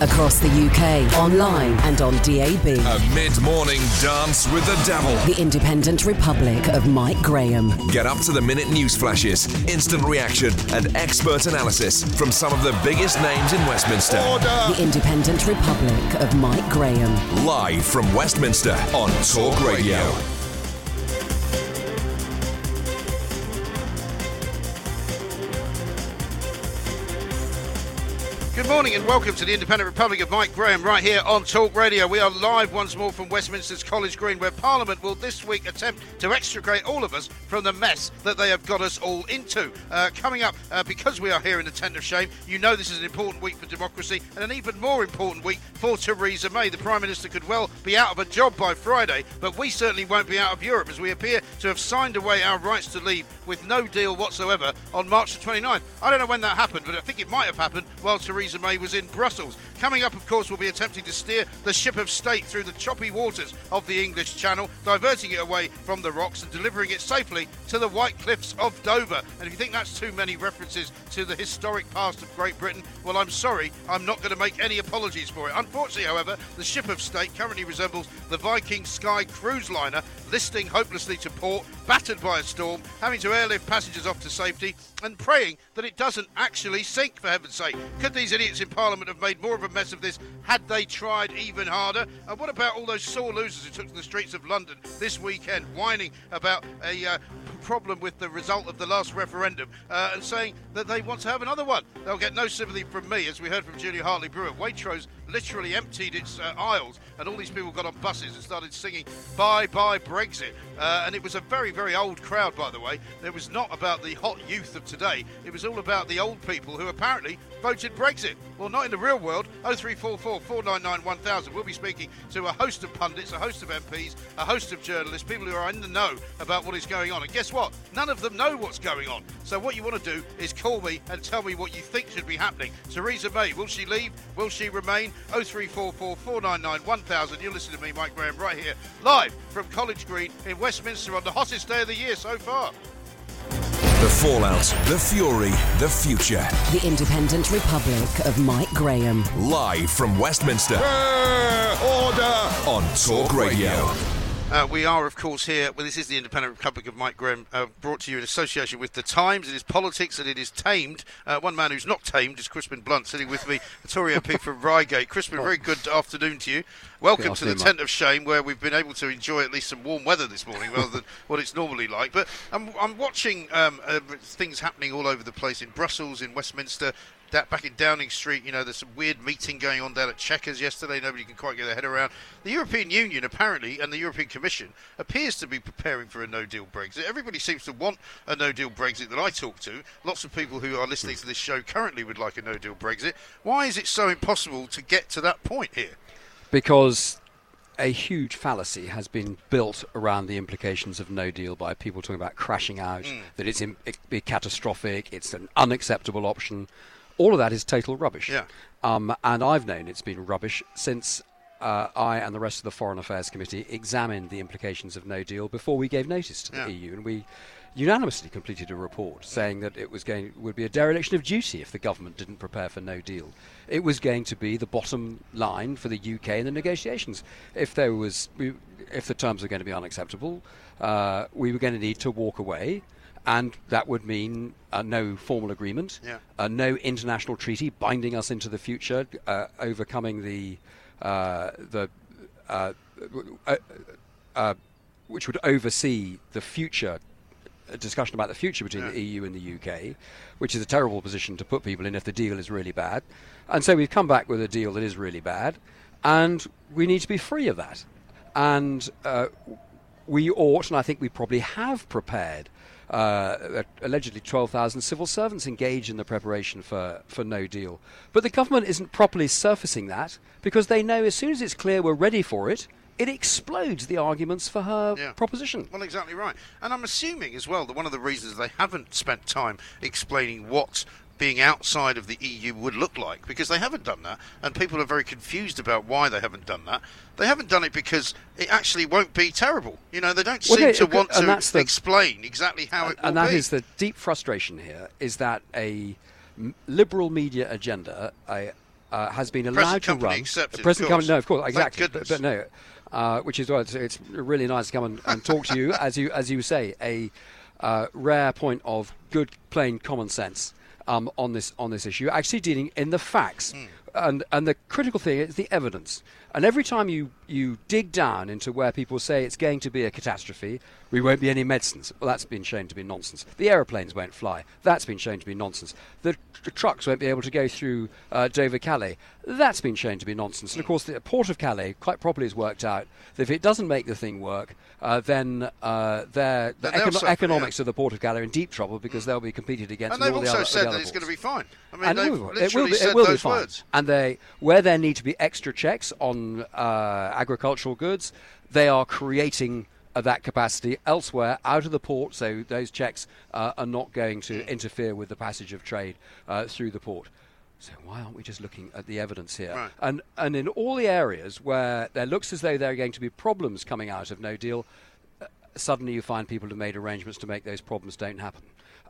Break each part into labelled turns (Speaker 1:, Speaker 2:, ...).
Speaker 1: Across the UK, online and on DAB.
Speaker 2: A mid-morning dance with the devil.
Speaker 1: The Independent Republic of Mike Graham.
Speaker 2: Get up to the minute news flashes, instant reaction, and expert analysis from some of the biggest names in Westminster.
Speaker 1: The Independent Republic of Mike Graham.
Speaker 2: Live from Westminster on Talk Radio.
Speaker 3: Good morning and welcome to the Independent Republic of Mike Graham right here on Talk Radio. We are live once more from Westminster's College Green where Parliament will this week attempt to extricate all of us from the mess that they have got us all into. Uh, coming up, uh, because we are here in the tent of shame, you know this is an important week for democracy and an even more important week for Theresa May. The Prime Minister could well be out of a job by Friday, but we certainly won't be out of Europe as we appear to have signed away our rights to leave with no deal whatsoever on March the 29th. I don't know when that happened, but I think it might have happened while Theresa May was in Brussels. Coming up, of course, we'll be attempting to steer the ship of state through the choppy waters of the English Channel, diverting it away from the rocks and delivering it safely to the white cliffs of Dover. And if you think that's too many references to the historic past of Great Britain, well, I'm sorry, I'm not going to make any apologies for it. Unfortunately, however, the ship of state currently resembles the Viking Sky cruise liner, listing hopelessly to port, battered by a storm, having to airlift passengers off to safety, and praying that it doesn't actually sink, for heaven's sake. Could these idiots in Parliament have made more of a mess of this had they tried even harder? And what about all those sore losers who took to the streets of London this weekend whining about a uh, problem with the result of the last referendum uh, and saying that they want to have another one? They'll get no sympathy from me, as we heard from Julia Hartley Brewer. Waitrose literally emptied its uh, aisles, and all these people got on buses and started singing "Bye Bye Brexit." Uh, and it was a very, very old crowd, by the way. It was not about the hot youth of today. It was all about the old people who apparently voted Brexit. Well, not in the real world. 0344 499 1000. We'll be speaking to a host of pundits, a host of MPs, a host of journalists, people who are in the know about what is going on. And guess what? None of them know what's going on. So what you want to do is call me and tell me what you think should be happening. Theresa May, will she leave? Will she remain? 0344 499 1000. You're listening to me, Mike Graham, right here, live from College Green in Westminster on the hottest day of the year so far.
Speaker 2: The fallout, the fury, the future.
Speaker 1: The Independent Republic of Mike Graham.
Speaker 2: Live from Westminster
Speaker 3: Order!
Speaker 2: on Talk Radio.
Speaker 3: Uh, we are, of course, here. Well, this is the Independent Republic of Mike Graham, uh, brought to you in association with the Times. It is politics and it is tamed. Uh, one man who's not tamed is Crispin Blunt, sitting with me, Tory MP from Reigate. Crispin, very good afternoon to you. Welcome to the tent of shame, where we've been able to enjoy at least some warm weather this morning, rather than what it's normally like. But I'm, I'm watching um, uh, things happening all over the place in Brussels, in Westminster, that back in Downing Street, you know, there's some weird meeting going on down at Chequers yesterday. Nobody can quite get their head around. The European Union, apparently, and the European Commission appears to be preparing for a no-deal Brexit. Everybody seems to want a no-deal Brexit that I talk to. Lots of people who are listening to this show currently would like a no-deal Brexit. Why is it so impossible to get to that point here?
Speaker 4: because a huge fallacy has been built around the implications of no deal by people talking about crashing out,
Speaker 3: Hmm.
Speaker 4: that it's in, it be catastrophic, it's an unacceptable option. All of that is total rubbish.
Speaker 3: Yeah.
Speaker 4: Um, and I've known it's been rubbish since uh, I and the rest of the Foreign Affairs Committee examined the implications of no deal before we gave notice to the
Speaker 3: Yeah.
Speaker 4: EU, and we unanimously completed a report saying that it was going would be a dereliction of duty if the government didn't prepare for no deal. It was going to be the bottom line for the UK in the negotiations. If there was, if the terms were going to be unacceptable, uh, we were going to need to walk away. And that would mean uh, no formal agreement,
Speaker 3: Yeah.
Speaker 4: uh, no international treaty binding us into the future, uh, overcoming the uh, the uh, uh, uh, which would oversee the future a discussion about the future between
Speaker 3: Yeah.
Speaker 4: the EU and the UK, which is a terrible position to put people in if the deal is really bad. And so we've come back with a deal that is really bad, and we need to be free of that. And uh, we ought, and I think we probably have prepared. Uh, allegedly 12,000 civil servants engaged in the preparation for, for no deal. But the government isn't properly surfacing that because they know as soon as it's clear we're ready for it, it explodes the arguments for her
Speaker 3: Yeah.
Speaker 4: proposition.
Speaker 3: Well, exactly right. And I'm assuming as well that one of the reasons they haven't spent time explaining what being outside of the EU would look like, because they haven't done that, and people are very confused about why they haven't done that. They haven't done it because it actually won't be terrible. You know, they don't
Speaker 4: Well,
Speaker 3: seem
Speaker 4: no,
Speaker 3: to
Speaker 4: and
Speaker 3: want to
Speaker 4: the-
Speaker 3: explain exactly how it will
Speaker 4: and that
Speaker 3: be.
Speaker 4: is the deep frustration here is that a liberal media agenda, a uh, has been allowed to run.
Speaker 3: accepted,
Speaker 4: present company, no, of course, exactly. But, but no, uh, which is why it's, it's really nice to come and, and talk to you, as you as you say, a uh, rare point of good, plain common sense um, on this on this issue. Actually, dealing in the facts,
Speaker 3: Hmm.
Speaker 4: and and the critical thing is the evidence. And every time you you dig down into where people say it's going to be a catastrophe, we won't be any medicines. Well, that's been shown to be nonsense. The aeroplanes won't fly. That's been shown to be nonsense. The, trucks won't be able to go through uh, Dover Calais. That's been shown to be nonsense. And of course, the port of Calais quite properly has worked out that if it doesn't make the thing work, uh, then uh, their, the econo-
Speaker 3: suffer,
Speaker 4: economics
Speaker 3: yeah.
Speaker 4: of the port of Calais are in deep trouble because they'll be competed against.
Speaker 3: And they've
Speaker 4: all the
Speaker 3: also
Speaker 4: other,
Speaker 3: said
Speaker 4: the
Speaker 3: that it's going to be fine. I mean,
Speaker 4: And it will, it will
Speaker 3: literally
Speaker 4: be,
Speaker 3: said
Speaker 4: it will be fine.
Speaker 3: words.
Speaker 4: And they, where there need to be extra checks on uh, agricultural goods, they are creating uh, that capacity elsewhere out of the port, so those checks uh, are not going to interfere with the passage of trade uh, through the port. So why aren't we just looking at the evidence here?
Speaker 3: Right.
Speaker 4: And and in all the areas where there looks as though there are going to be problems coming out of No Deal, suddenly you find people who've made arrangements to make those problems don't happen.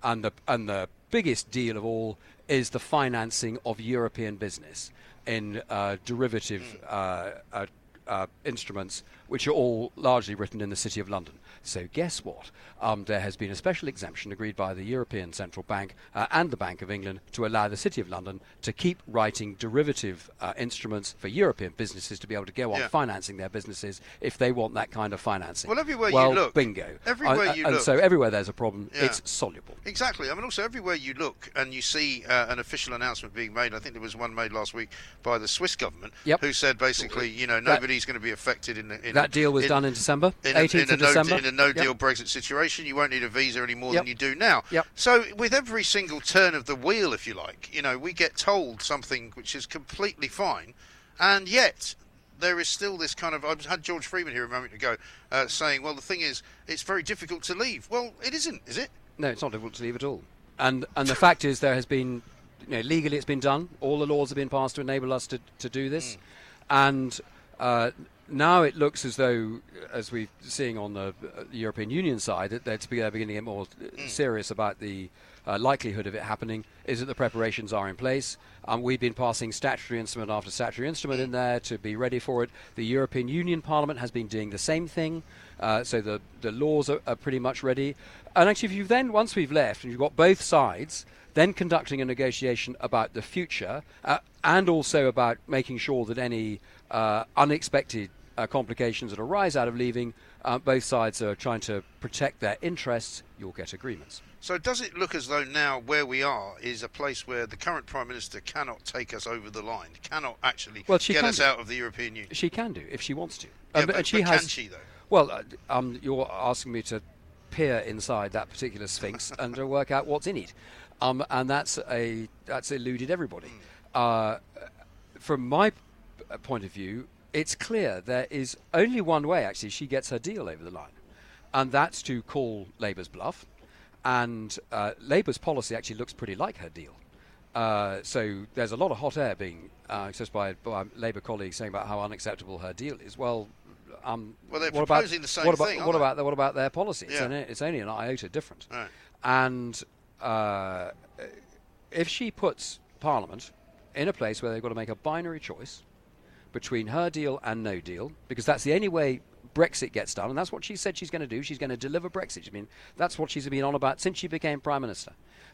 Speaker 4: And the and the biggest deal of all is the financing of European business in uh, derivative uh, uh, uh, instruments, which are all largely written in the City of London. So guess what? Um, there has been a special exemption agreed by the European Central Bank uh, and the Bank of England to allow the City of London to keep writing derivative uh, instruments for European businesses to be able to go on
Speaker 3: Yeah.
Speaker 4: financing their businesses if they want that kind of financing.
Speaker 3: Well, everywhere you look-
Speaker 4: bingo.
Speaker 3: everywhere
Speaker 4: Uh,
Speaker 3: you
Speaker 4: and
Speaker 3: look-
Speaker 4: so everywhere there's a problem,
Speaker 3: Yeah.
Speaker 4: it's soluble.
Speaker 3: Exactly. I mean, also everywhere you look and you see uh, an official announcement being made. I think there was one made last week by the Swiss government,
Speaker 4: Yep.
Speaker 3: who said basically, you know,
Speaker 4: That-
Speaker 3: nobody's going to be affected in, the- in
Speaker 4: That deal was
Speaker 3: in-
Speaker 4: done in December,
Speaker 3: in a,
Speaker 4: 18th
Speaker 3: in
Speaker 4: of
Speaker 3: no,
Speaker 4: December.
Speaker 3: in a no-deal
Speaker 4: Yep.
Speaker 3: Brexit situation, you won't need a visa any more
Speaker 4: Yep.
Speaker 3: than you do now.
Speaker 4: Yep.
Speaker 3: So, with every single turn of the wheel, if you like, you know, we get told something which is completely fine, and yet there is still this kind of. I had George Freeman here a moment ago uh, saying, "Well, the thing is, it's very difficult to leave." Well, it isn't, is it?
Speaker 4: No, it's not difficult to leave at all. And and the fact is, there has been, you know, legally it's been done. All the laws have been passed to enable us to, to do this, and uh, now it looks as though, as we're seeing on the uh, European Union side, that they're, to be- they're beginning to get more uh, serious about the uh, likelihood of it happening. Is that the preparations are in place? Um, we've been passing statutory instrument after statutory instrument in there to be ready for it. The European Union Parliament has been doing the same thing. Uh, so the the laws are, are pretty much ready. And actually, if you then once we've left and you've got both sides, then conducting a negotiation about the future uh, and also about making sure that any uh, unexpected uh, complications that arise out of leaving, uh, both sides are trying to protect their interests. You'll get agreements.
Speaker 3: So does it look as though now where we are is a place where the current prime minister cannot take us over the line, cannot actually
Speaker 4: Well, she
Speaker 3: get us
Speaker 4: do.
Speaker 3: out of the European Union?
Speaker 4: She can do if she wants to.
Speaker 3: Yeah,
Speaker 4: Um,
Speaker 3: but-
Speaker 4: and she
Speaker 3: but
Speaker 4: has.
Speaker 3: can she, though?
Speaker 4: Well, uh, um, you're asking me to peer inside that particular sphinx and to work out what's in it, um, and that's a that's eluded everybody. Uh, from my p- point of view, it's clear there is only one way. Actually, she gets her deal over the line, and that's to call Labour's bluff. And uh, Labour's policy actually looks pretty like her deal. Uh, so there's a lot of hot air being uh, expressed by, by Labour colleagues saying about how unacceptable her deal is. Well, um,
Speaker 3: Well, they're
Speaker 4: what about,
Speaker 3: the same
Speaker 4: what about,
Speaker 3: thing,
Speaker 4: What about the, what about their policy? It's,
Speaker 3: Yeah.
Speaker 4: only, it's only an iota different.
Speaker 3: Right.
Speaker 4: And uh, if she puts Parliament in a place where they've got to make a binary choice between her deal and no deal, because that's the only way Brexit gets done, and that's what she said she's going to do. She's going to deliver Brexit. I mean, that's what she's been on about since she became prime minister,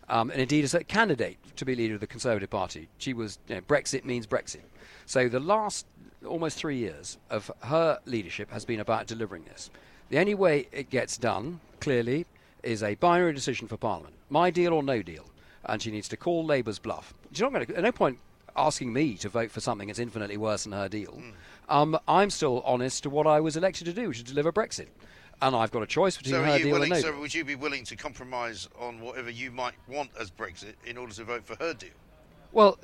Speaker 4: um, and indeed as a candidate to be leader of the Conservative Party. She was you know, Brexit means Brexit. So the last almost three years of her leadership has been about delivering this. The only way it gets done, clearly, is a binary decision for Parliament: my deal or no deal, and she needs to call Labour's bluff. She's not going to. At no point asking me to vote for something that's infinitely worse than her deal.
Speaker 3: Hmm.
Speaker 4: Um, I'm still honest to what I was elected to do, which is deliver Brexit. And I've got a choice between
Speaker 3: So,
Speaker 4: her deal
Speaker 3: willing,
Speaker 4: and no
Speaker 3: so would you be willing to compromise on whatever you might want as Brexit in order to vote for her deal?
Speaker 4: Well,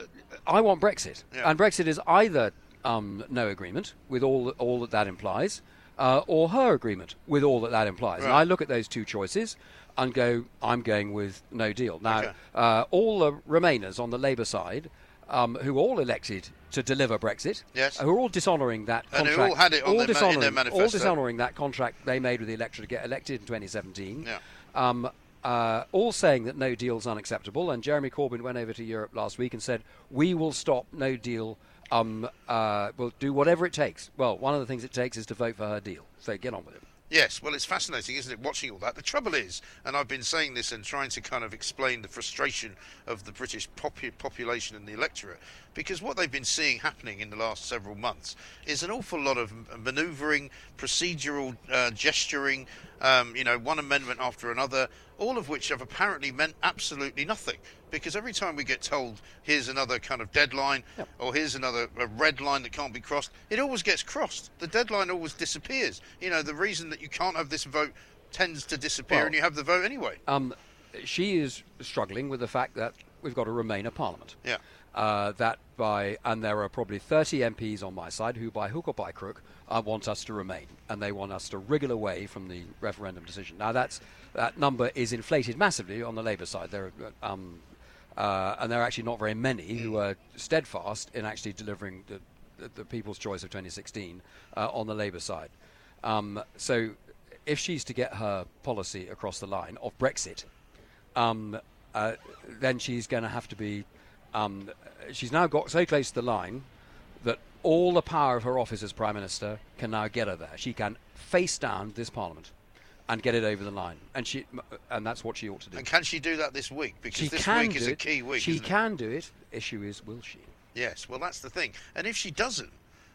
Speaker 4: I want Brexit,
Speaker 3: Yeah.
Speaker 4: and Brexit is either um, no agreement with all all that that implies, uh, or her agreement with all that that implies. And I look at those two choices and go, I'm going with no deal. Now,
Speaker 3: Okay.
Speaker 4: uh, all the Remainers on the Labour side, um, who all elected to deliver Brexit,
Speaker 3: Yes.
Speaker 4: who are all dishonouring that
Speaker 3: And who
Speaker 4: contract,
Speaker 3: all had it on their ma- in their
Speaker 4: dishonouring, all
Speaker 3: manifesto.
Speaker 4: dishonouring that contract they made with the electorate to get elected in 2017.
Speaker 3: Yeah.
Speaker 4: Um, uh, all saying that no deal is unacceptable. And Jeremy Corbyn went over to Europe last week and said, "We will stop no deal. Um, uh, we'll do whatever it takes." Well, one of the things it takes is to vote for her deal. So get on with it.
Speaker 3: Yes, well, it's fascinating, isn't it, watching all that? The trouble is, and I've been saying this and trying to kind of explain the frustration of the British popu- population and the electorate, because what they've been seeing happening in the last several months is an awful lot of manoeuvring, procedural uh, gesturing, um, you know, one amendment after another, all of which have apparently meant absolutely nothing. Because every time we get told, here's another kind of deadline,
Speaker 4: Yep.
Speaker 3: or here's another a red line that can't be crossed, it always gets crossed. The deadline always disappears. You know, the reason that you can't have this vote tends to disappear
Speaker 4: Well-
Speaker 3: and you have the vote anyway.
Speaker 4: Um, she is struggling with the fact that we've got to remain a Remainer Parliament.
Speaker 3: Yeah.
Speaker 4: Uh, that by and there are probably 30 MPs on my side who, by hook or by crook, uh, want us to remain, and they want us to wriggle away from the referendum decision. Now that's that number is inflated massively on the Labour side. There, are, um, uh, and there are actually not very many who are steadfast in actually delivering the, the, the People's Choice of 2016 uh, on the Labour side. Um, so, if she's to get her policy across the line of Brexit, um, uh, then she's going to have to be. Um, she's now got so close to the line that all the power of her office as prime minister can now get her there. She can face down this parliament and get it over the line, and she and that's what she ought to do.
Speaker 3: And can she do that this week? Because
Speaker 4: she
Speaker 3: this week is a key week.
Speaker 4: She
Speaker 3: isn't it?
Speaker 4: can do it. Issue is, will she?
Speaker 3: Yes, well, that's the thing. And if she doesn't,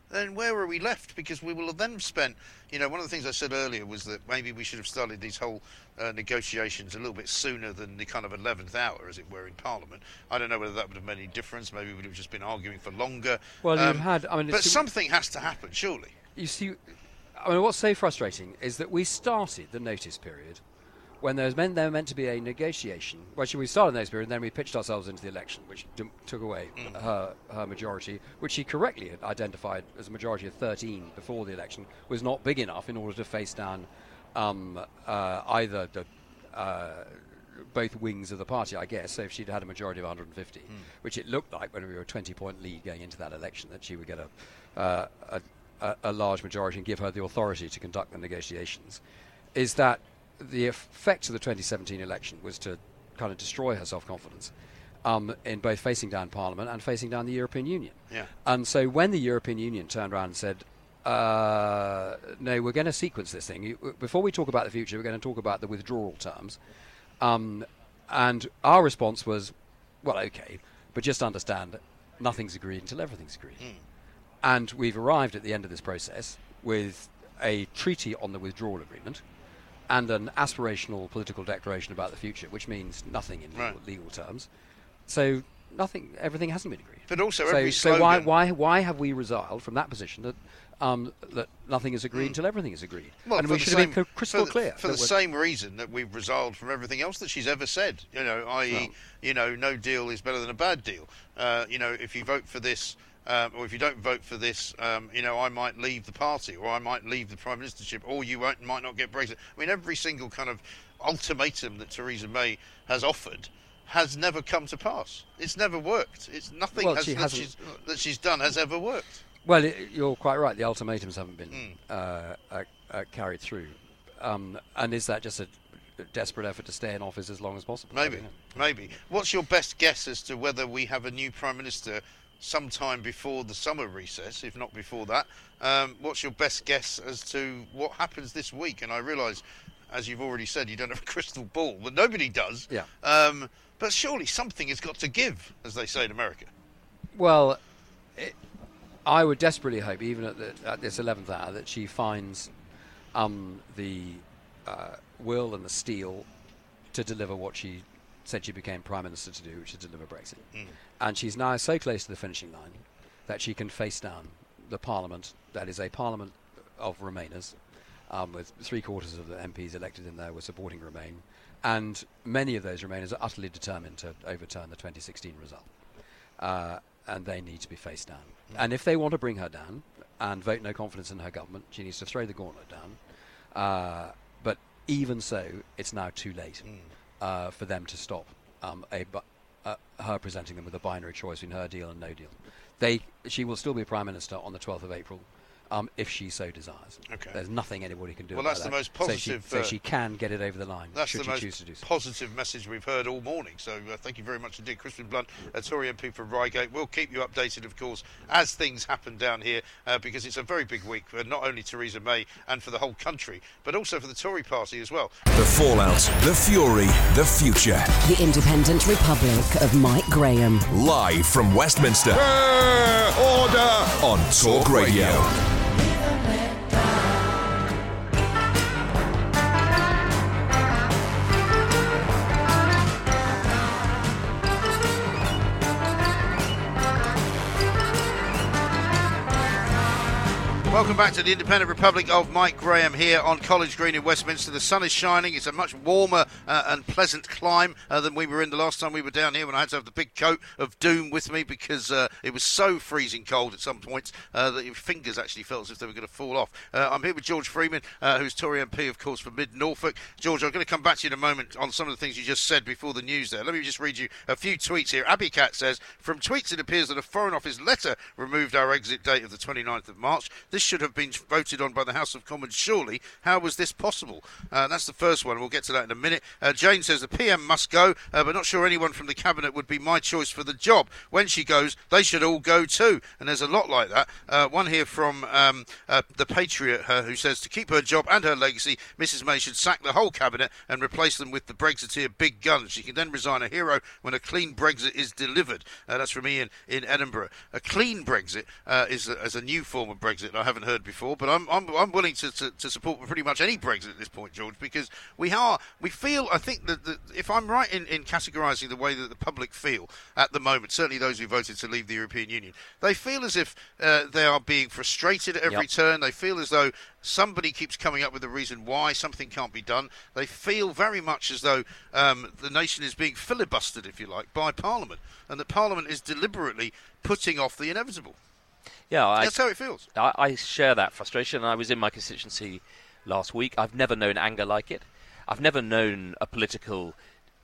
Speaker 3: then where are we left? Because we will have then spent, you know, one of the things I said earlier was that maybe we should have started these whole uh, negotiations a little bit sooner than the kind of 11th hour, as it were, in Parliament. I don't know whether that would have made any difference. Maybe we would have just been arguing for longer.
Speaker 4: Well,
Speaker 3: Um,
Speaker 4: had- I mean,
Speaker 3: but something has to happen, surely.
Speaker 4: You see, I mean, what's so frustrating is that we started the notice period when there was meant there were meant to be a negotiation. Well, we started in those period, and then we pitched ourselves into the election, which d- took away her her majority, which she correctly had identified as a majority of 13 before the election, was not big enough in order to face down um, uh, either the. Uh, both wings of the party, I guess. So if she'd had a majority of 150, which it looked like when we were a 20-point lead going into that election, that she would get a, uh, a, a large majority and give her the authority to conduct the negotiations, is that the effect of the 2017 election was to kind of destroy her self-confidence um, in both facing down Parliament and facing down the European Union.
Speaker 3: Yeah.
Speaker 4: And so when the European Union turned around and said, uh, no, we're going to sequence this thing. You- Before we talk about the future, we're going to talk about the withdrawal terms. Um, and our response was, well, okay, but just understand nothing's agreed until everything's agreed. And we've arrived at the end of this process with a treaty on the withdrawal agreement and an aspirational political declaration about the future, which means nothing in legal,
Speaker 3: Right.
Speaker 4: legal terms. So nothing, everything hasn't been agreed.
Speaker 3: But also
Speaker 4: so, so why, why, why have we resiled from that position that um, that nothing is agreed until everything is agreed?
Speaker 3: Well,
Speaker 4: and we
Speaker 3: the
Speaker 4: should have been
Speaker 3: same-
Speaker 4: cl- crystal
Speaker 3: for the,
Speaker 4: clear
Speaker 3: for the same reason that we've resolved from everything else that she's ever said. You know, i.e.,
Speaker 4: Well-
Speaker 3: you know, no deal is better than a bad deal. Uh, you know, if you vote for this. Um, or if you don't vote for this, um, you know, I might leave the party, or I might leave the prime ministership, or you won't, might not get Brexit. I mean, every single kind of ultimatum that Theresa May has offered has never come to pass. It's never worked. It's nothing
Speaker 4: Well,
Speaker 3: has,
Speaker 4: she
Speaker 3: that, she's, that she's done has ever worked.
Speaker 4: Well, it, you're quite right. The ultimatums haven't been uh, uh, uh, carried through. Um, and is that just a desperate effort to stay in office as long as possible?
Speaker 3: Maybe, maybe. What's your best guess as to whether we have a new prime minister sometime before the summer recess, if not before that? Um, what's your best guess as to what happens this week? And I realise, as you've already said, you don't have a crystal ball, but nobody does.
Speaker 4: Yeah.
Speaker 3: Um, but surely something has got to give, as they say in America.
Speaker 4: Well, it, I would desperately hope, even at, the, at this 11th hour, that she finds um, the uh, will and the steel to deliver what she said she became Prime Minister to do, which is deliver Brexit. And she's now so close to the finishing line that she can face down the Parliament, that is a Parliament of Remainers, um, with three quarters of the MPs elected in there were supporting Remain. And many of those Remainers are utterly determined to overturn the 2016 result uh, and they need to be faced down. And if they want to bring her down and vote no confidence in her government, she needs to throw the gauntlet down. Uh, but even so, it's now too late uh, for them to stop um, a uh, her presenting them with a binary choice between her deal and no deal. They, she will still be prime minister on the 12th of April. Um, if she so desires.
Speaker 3: Okay.
Speaker 4: There's nothing anybody can do
Speaker 3: Well,
Speaker 4: about
Speaker 3: that's the
Speaker 4: that.
Speaker 3: most
Speaker 4: So
Speaker 3: positive,
Speaker 4: she, so
Speaker 3: uh,
Speaker 4: she can get it over the line
Speaker 3: That's
Speaker 4: should
Speaker 3: the
Speaker 4: she
Speaker 3: most
Speaker 4: to do so.
Speaker 3: positive message we've heard all morning. So uh, thank you very much indeed, Crispin Blunt, a Tory MP for Reigate. We'll keep you updated, of course, as things happen down here, uh, because it's a very big week for not only Theresa May and for the whole country, but also for the Tory party as well.
Speaker 2: The fallout, the fury, the future.
Speaker 1: The Independent Republic of Mike Graham.
Speaker 2: Live from Westminster. order on Talk Radio.
Speaker 3: Welcome back to the Independent Republic of Mike Graham here on College Green in Westminster. The sun is shining. It's a much warmer uh, and pleasant climb uh, than we were in the last time we were down here when I had to have the big coat of doom with me because uh, it was so freezing cold at some points uh, that your fingers actually felt as if they were going to fall off. Uh, I'm here with George Freeman, uh, who's Tory MP, of course, for Mid Norfolk. George, I'm going to come back to you in a moment on some of the things you just said before the news there. Let me just read you a few tweets here. Abby Cat says, From tweets, it appears that a Foreign Office letter removed our exit date of the 29th of March. This should have been voted on by the House of Commons, surely. How was this possible? Uh, that's the first one. We'll get to that in a minute. Uh, Jane says the PM must go, uh, but not sure anyone from the Cabinet would be my choice for the job. When she goes, they should all go too. And there's a lot like that. Uh, one here from um, uh, the Patriot who says to keep her job and her legacy, Mrs May should sack the whole Cabinet and replace them with the Brexiteer big guns. She can then resign a hero when a clean Brexit is delivered. Uh, that's from Ian in Edinburgh. A clean Brexit is, a, is a new form of Brexit I haven't heard before, but I'm, I'm, I'm willing to, to, to support pretty much any Brexit at this point, George, because we are we feel. I think that, that if I'm right in, in categorising the way that the public feel at the moment, certainly those who voted to leave the European Union, they feel as if uh, they are being frustrated at every
Speaker 4: Yep.
Speaker 3: turn. They feel as though somebody keeps coming up with a reason why something can't be done. They feel very much as though um, the nation is being filibustered, if you like, by Parliament, and that Parliament is deliberately putting off the inevitable.
Speaker 5: Yeah, I,
Speaker 3: That's how it feels.
Speaker 5: I, I share that frustration. I was in my constituency last week. I've never known anger like it. I've never known a political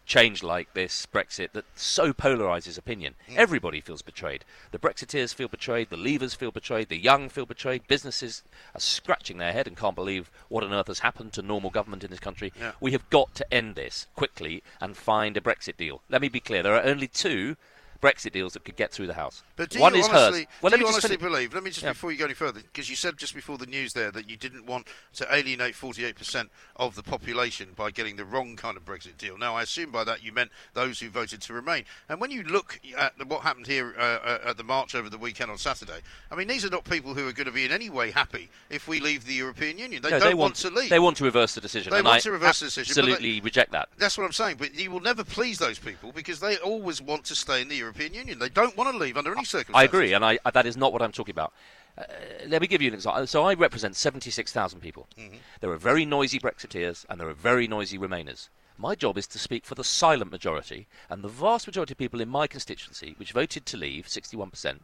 Speaker 5: change like this Brexit that so polarises opinion. Everybody feels betrayed. The Brexiteers feel betrayed. The Leavers feel betrayed. The young feel betrayed. Businesses are scratching their head and can't believe what on earth has happened to normal government in this country.
Speaker 3: Yeah.
Speaker 5: We have got to end this quickly and find a Brexit deal. Let me be clear. There are only two Brexit deals that could get through the House.
Speaker 3: But do
Speaker 5: One
Speaker 3: you
Speaker 5: is
Speaker 3: honestly,
Speaker 5: hers. Well,
Speaker 3: do
Speaker 5: let me
Speaker 3: you
Speaker 5: just
Speaker 3: honestly
Speaker 5: finish.
Speaker 3: believe? Let me just
Speaker 5: Yeah.
Speaker 3: before you go any further, because you said just before the news there that you didn't want to alienate 48% of the population by getting the wrong kind of Brexit deal. Now, I assume by that you meant those who voted to remain. And when you look at the- what happened here uh, uh, at the march over the weekend on Saturday, I mean, these are not people who are going to be in any way happy if we leave the European Union. They
Speaker 5: No,
Speaker 3: don't
Speaker 5: they
Speaker 3: want, to leave.
Speaker 5: They want to reverse the decision.
Speaker 3: They want
Speaker 5: I
Speaker 3: to reverse the decision, but they-
Speaker 5: Absolutely reject that.
Speaker 3: That's what I'm saying. But you will never please those people because they always want to stay in the European Union. They don't want to leave under any circumstances.
Speaker 5: I agree, and I, that is not what I'm talking about. Uh, let me give you an example. So I represent 76,000 people.
Speaker 3: Mm-hmm.
Speaker 5: There are very noisy Brexiteers and there are very noisy Remainers. My job is to speak for the silent majority, and the vast majority of people in my constituency, which voted to leave, 61%,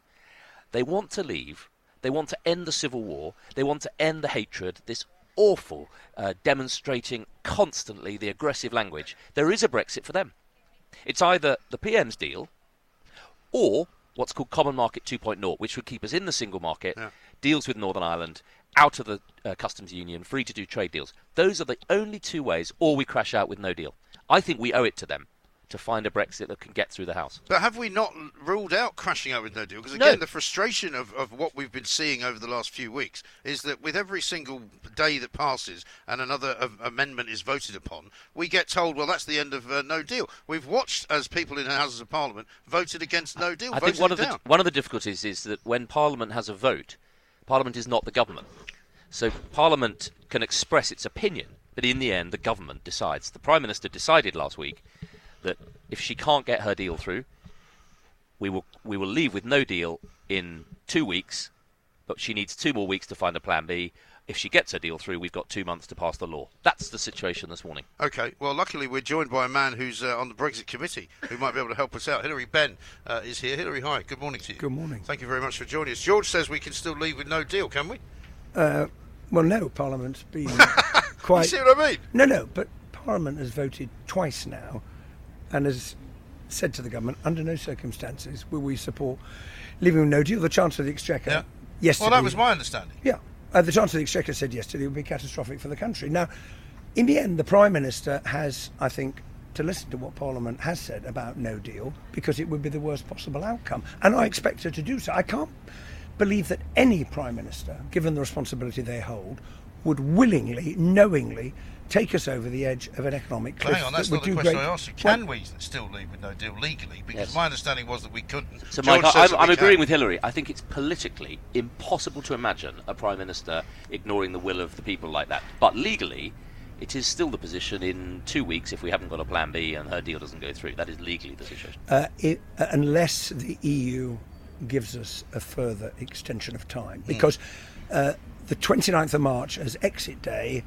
Speaker 5: they want to leave. They want to end the civil war. They want to end the hatred. This awful uh, demonstrating constantly the aggressive language. There is a Brexit for them. It's either the PM's deal or what's called Common Market 2.0, which would keep us in the single market,
Speaker 3: Yeah.
Speaker 5: deals with Northern Ireland, out of the uh, customs union, free to do trade deals. Those are the only two ways, or we crash out with no deal. I think we owe it to them to find a Brexit that can get through the House.
Speaker 3: But have we not ruled out crashing out with no deal? Because
Speaker 5: No.
Speaker 3: again, the frustration of, of what we've been seeing over the last few weeks is that with every single day that passes and another uh, amendment is voted upon, we get told, well, that's the end of uh, no deal. We've watched as people in the Houses of Parliament voted against no deal.
Speaker 5: I think one of the one of the difficulties is that when Parliament has a vote, Parliament is not the government. So Parliament can express its opinion, but in the end, the government decides. The Prime Minister decided last week that if she can't get her deal through, we will we will leave with no deal in two weeks, but she needs two more weeks to find a plan B. If she gets her deal through, we've got two months to pass the law. That's the situation this morning.
Speaker 3: Okay, well, luckily we're joined by a man who's uh, on the Brexit committee who might be able to help us out. Hilary Benn uh, is here. Hilary, hi. Good morning to you.
Speaker 6: Good morning.
Speaker 3: Thank you very much for joining us. George says we can still leave with no deal, can we?
Speaker 6: Uh, well, no, Parliament's been quite.
Speaker 3: You see what I mean?
Speaker 6: No, no, but Parliament has voted twice now and has said to the government, under no circumstances will we support leaving with no deal. The Chancellor of the Exchequer
Speaker 3: Yeah.
Speaker 6: yesterday.
Speaker 3: Well, that was my understanding.
Speaker 6: Yeah, Uh, the Chancellor of the Exchequer said yesterday it would be catastrophic for the country. Now, in the end, the Prime Minister has, I think, to listen to what Parliament has said about no deal because it would be the worst possible outcome. And I expect her to do so. I can't believe that any Prime Minister, given the responsibility they hold, would willingly, knowingly take us over the edge of an economic cliff.
Speaker 3: Hang on, that's
Speaker 6: that
Speaker 3: not the question
Speaker 6: great-
Speaker 3: I asked you.
Speaker 6: Well,
Speaker 3: Can we still leave with no deal legally? Because
Speaker 5: Yes.
Speaker 3: my understanding was that we couldn't.
Speaker 5: So,
Speaker 3: George
Speaker 5: Mike, I'm, I'm agreeing
Speaker 3: can.
Speaker 5: with Hilary. I think it's politically impossible to imagine a prime minister ignoring the will of the people like that. But legally, it is still the position in two weeks if we haven't got a plan B and her deal doesn't go through. That is legally the situation.
Speaker 6: uh, it, uh, unless the EU gives us a further extension of time. Because uh, the 29th of March as exit day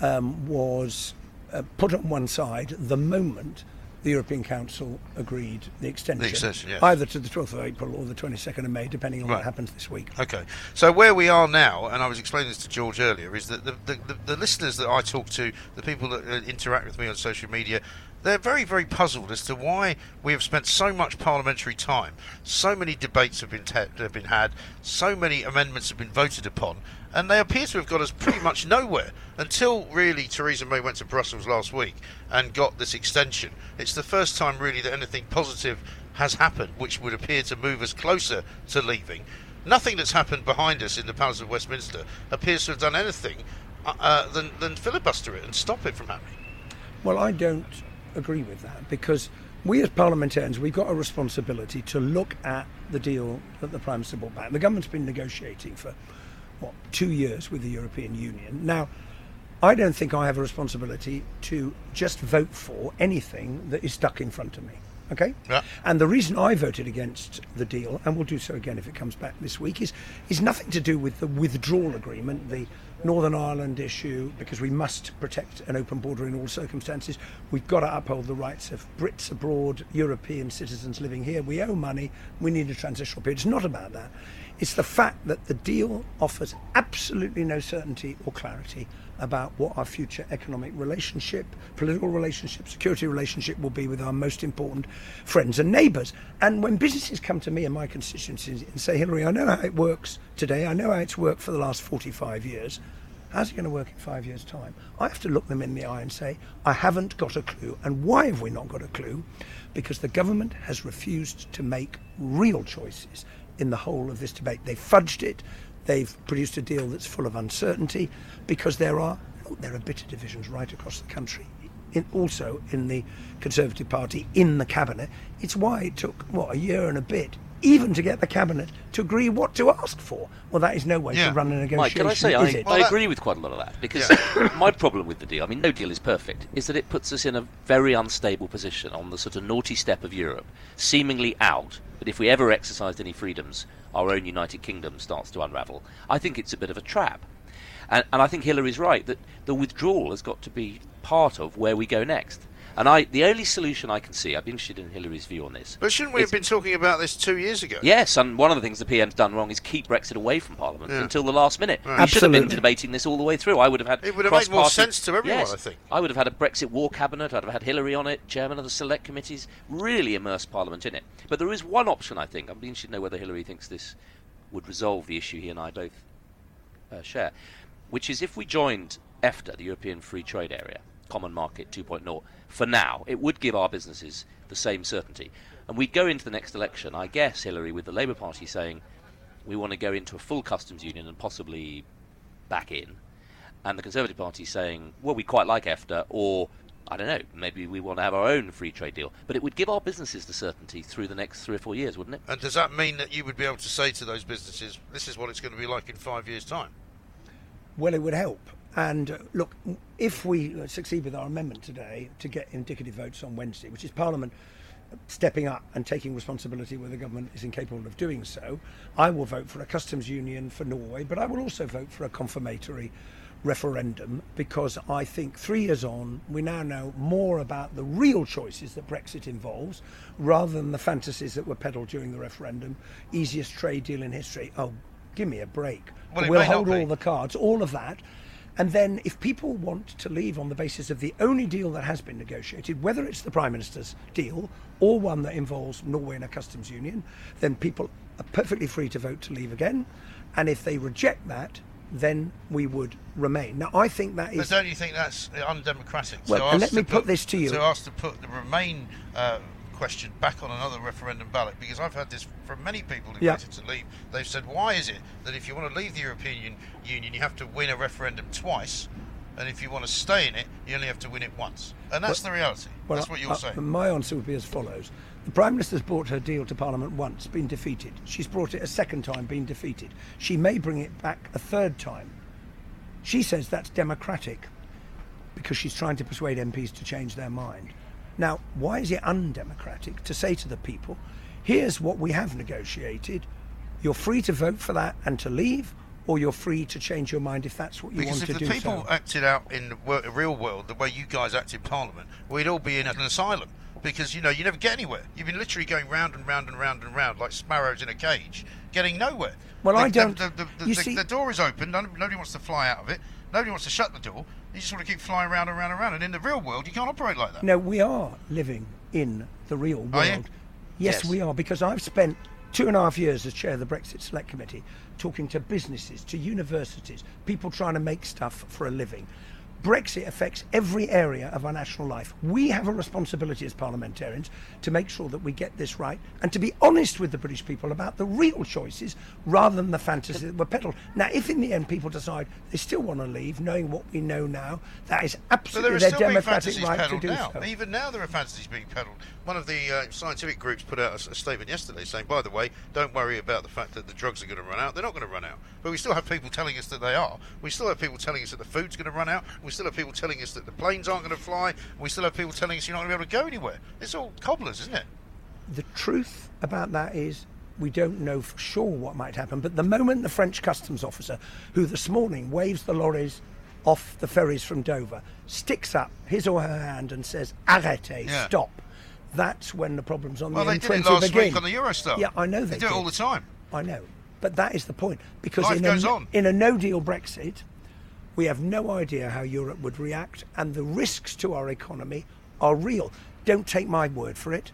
Speaker 6: um, was uh, put on one side the moment the European Council agreed the extension,
Speaker 3: extension, yes.
Speaker 6: either to the 12th of April or the 22nd of May, depending on
Speaker 3: Right.
Speaker 6: what happens this week.
Speaker 3: Okay, so where we are now, and I was explaining this to George earlier, is that the, the, the, the listeners that I talk to, the people that uh, interact with me on social media, they're very, very puzzled as to why we have spent so much parliamentary time, so many debates have been te- have been had, so many amendments have been voted upon, and they appear to have got us pretty much nowhere until really Theresa May went to Brussels last week and got this extension. It's the first time really that anything positive has happened, which would appear to move us closer to leaving. Nothing that's happened behind us in the Palace of Westminster appears to have done anything uh, uh, than, than filibuster it and stop it from happening.
Speaker 6: Well, I don't agree with that because we as parliamentarians, we've got a responsibility to look at the deal that the Prime Minister brought back. The government's been negotiating for, what, two years with the European Union. Now, I don't think I have a responsibility to just vote for anything that is stuck in front of me. Okay?
Speaker 3: Yeah.
Speaker 6: And the reason I voted against the deal, and will do so again if it comes back this week, is, is nothing to do with the withdrawal agreement, the Northern Ireland issue, because we must protect an open border in all circumstances. We've got to uphold the rights of Brits abroad, European citizens living here. We owe money. We need a transitional period. It's not about that. It's the fact that the deal offers absolutely no certainty or clarity about what our future economic relationship, political relationship, security relationship will be with our most important friends and neighbours. And when businesses come to me and my constituencies and say, Hilary, I know how it works today, I know how it's worked for the last 45 years, how's it going to work in five years' time? I have to look them in the eye and say, I haven't got a clue. And why have we not got a clue? Because the government has refused to make real choices in the whole of this debate. They've fudged it. They've produced a deal that's full of uncertainty because there are look, there are bitter divisions right across the country. In, also in the Conservative Party, in the cabinet. It's why it took what a year and a bit, even to get the cabinet to agree what to ask for. Well, that is no way
Speaker 3: Yeah.
Speaker 6: to run a negotiation,
Speaker 5: Mike, can I say
Speaker 6: is
Speaker 5: I,
Speaker 6: it?
Speaker 3: Well,
Speaker 5: I agree with quite a lot of that because
Speaker 3: Yeah.
Speaker 5: my problem with the deal, I mean, no deal is perfect, is that it puts us in a very unstable position on the sort of naughty step of Europe, seemingly out. But if we ever exercised any freedoms, our own United Kingdom starts to unravel. I think it's a bit of a trap. And, and I think Hilary's right that the withdrawal has got to be part of where we go next. And I, the only solution I can see, I'd be interested in Hilary's view on this.
Speaker 3: But shouldn't we have been talking about this two years ago?
Speaker 5: Yes, and one of the things the PM's done wrong is keep Brexit away from Parliament
Speaker 3: Yeah.
Speaker 5: until the last minute.
Speaker 3: Right.
Speaker 5: We should have been debating this all the way through. I would have had
Speaker 3: It would have made more sense to everyone,
Speaker 5: Yes.
Speaker 3: I think.
Speaker 5: I would have had a Brexit war cabinet. I'd have had Hilary on it, chairman of the select committees, really immerse Parliament in it. But there is one option, I think. I'd be interested to know whether Hilary thinks this would resolve the issue he and I both uh, share, which is if we joined EFTA, the European Free Trade Area, Common Market 2.0, for now, it would give our businesses the same certainty. And we'd go into the next election, I guess, Hilary, with the Labour Party saying we want to go into a full customs union and possibly back in, and the Conservative Party saying, well, we quite like EFTA, or I don't know, maybe we want to have our own free trade deal. But it would give our businesses the certainty through the next three or four years, wouldn't it?
Speaker 3: And does that mean that you would be able to say to those businesses, this is what it's going to be like in five years' time?
Speaker 6: Well, it would help. And uh, look, if we uh, succeed with our amendment today to get indicative votes on Wednesday, which is Parliament stepping up and taking responsibility where the government is incapable of doing so, I will vote for a customs union for Norway, but I will also vote for a confirmatory referendum because I think three years on, we now know more about the real choices that Brexit involves rather than the fantasies that were peddled during the referendum. Easiest trade deal in history. Oh, give me a break.
Speaker 3: Well,
Speaker 6: hold all the cards, all of that. And then, if people want to leave on the basis of the only deal that has been negotiated, whether it's the Prime Minister's deal or one that involves Norway and a customs union, then people are perfectly free to vote to leave again. And if they reject that, then we would remain. Now, I think that
Speaker 3: But don't you think that's undemocratic?
Speaker 6: Well,
Speaker 3: to
Speaker 6: and let me
Speaker 3: to
Speaker 6: put this to you.
Speaker 3: To ask to put the Remain uh, question back on another referendum ballot, because I've heard this from many people who
Speaker 6: Yeah.
Speaker 3: wanted to leave. They've said, why is it that if you want to leave the European Union, you have to win a referendum twice, and if you want to stay in it, you only have to win it once? And that's the reality.
Speaker 6: Well,
Speaker 3: that's what you're
Speaker 6: uh,
Speaker 3: saying.
Speaker 6: My answer would be as follows. The Prime Minister's brought her deal to Parliament once, been defeated. She's brought it a second time, been defeated. She may bring it back a third time. She says that's democratic because she's trying to persuade MPs to change their mind. Now, why is it undemocratic to say to the people, here's what we have negotiated, you're free to vote for that and to leave, or you're free to change your mind if that's what you
Speaker 3: Because
Speaker 6: want
Speaker 3: if
Speaker 6: to
Speaker 3: the
Speaker 6: do
Speaker 3: people
Speaker 6: so.
Speaker 3: acted out in the wor- real world the way you guys act in Parliament, we'd all be in an asylum. Because you know you never get anywhere. You've been literally going round and round and round and round like sparrows in a cage, getting nowhere.
Speaker 6: Well,
Speaker 3: The-
Speaker 6: I don't-
Speaker 3: The, the, the,
Speaker 6: you
Speaker 3: the-
Speaker 6: see-
Speaker 3: the door is open. Nobody wants to fly out of it. Nobody wants to shut the door. You just want to keep flying around and around and around. And in the real world, you can't operate like that.
Speaker 6: No, we are living in the real world.
Speaker 3: Are you?
Speaker 6: Yes,
Speaker 5: Yes.
Speaker 6: we are, because I've spent two and a half years as chair of the Brexit Select Committee talking to businesses, to universities, people trying to make stuff for a living. Brexit affects every area of our national life. We have a responsibility as parliamentarians to make sure that we get this right and to be honest with the British people about the real choices rather than the fantasies that were peddled. Now, if in the end people decide they still want to leave, knowing what we know now, that is absolutely their democratic right to do
Speaker 3: now.
Speaker 6: so.
Speaker 3: Even now, there are fantasies being peddled. One of the uh, scientific groups put out a statement yesterday saying, by the way, don't worry about the fact that the drugs are going to run out. They're not going to run out. But we still have people telling us that they are. We still have people telling us that the food's going to run out. We still have people telling us that the planes aren't going to fly. We still have people telling us you're not going to be able to go anywhere. It's all cobblers, isn't it?
Speaker 6: The truth about that is we don't know for sure what might happen. But the moment the French customs officer, who this morning waves the lorries off the ferries from Dover, sticks up his or her hand and says, arrêtez,
Speaker 3: Yeah.
Speaker 6: stop, that's when the problems on
Speaker 3: Well,
Speaker 6: the
Speaker 3: they
Speaker 6: M20
Speaker 3: did it last
Speaker 6: begin.
Speaker 3: week on the Eurostar.
Speaker 6: Yeah, I know they,
Speaker 3: They do it all the time.
Speaker 6: I know. But that is the point. Because
Speaker 3: Life
Speaker 6: in,
Speaker 3: goes
Speaker 6: a,
Speaker 3: on.
Speaker 6: in a no deal Brexit, we have no idea how Europe would react, and the risks to our economy are real. Don't take my word for it.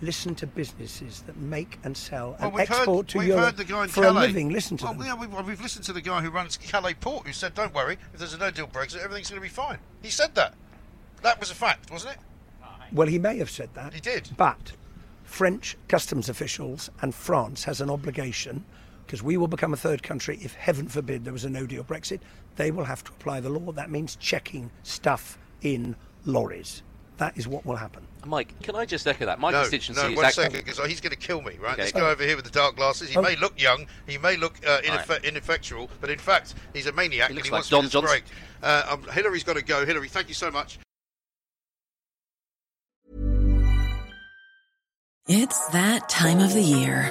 Speaker 6: Listen to businesses that make and sell and
Speaker 3: Well, we've
Speaker 6: export
Speaker 3: heard,
Speaker 6: to
Speaker 3: we've
Speaker 6: Europe
Speaker 3: heard the guy in
Speaker 6: for
Speaker 3: Calais.
Speaker 6: a living. Listen to
Speaker 3: well,
Speaker 6: them.
Speaker 3: Yeah, we've, we've listened to the guy who runs Calais Port, who said, "Don't worry, if there's a no-deal Brexit, everything's going to be fine." He said that. That was a fact, wasn't it?
Speaker 6: Well, he may have said that.
Speaker 3: He did.
Speaker 6: But French customs officials and France has an obligation, because we will become a third country if, heaven forbid, there was a no deal Brexit. They will have to apply the law. That means checking stuff in lorries. That is what will happen.
Speaker 5: Mike, can I just echo that? My
Speaker 3: no,
Speaker 5: constituency
Speaker 3: no,
Speaker 5: is
Speaker 3: one
Speaker 5: act-
Speaker 3: second, because he's going to kill me, right?
Speaker 5: Okay.
Speaker 3: This guy over here with the dark glasses, he
Speaker 6: Oh.
Speaker 3: may look young, he may look uh,
Speaker 5: Right.
Speaker 3: ineffectual, but in fact, he's a maniac
Speaker 5: He
Speaker 3: and
Speaker 5: looks
Speaker 3: he
Speaker 5: like
Speaker 3: wants
Speaker 5: Don
Speaker 3: me to
Speaker 5: Johnson.
Speaker 3: break. Uh, um, Hilary's got to go. Hilary, thank you so much.
Speaker 7: It's that time of the year.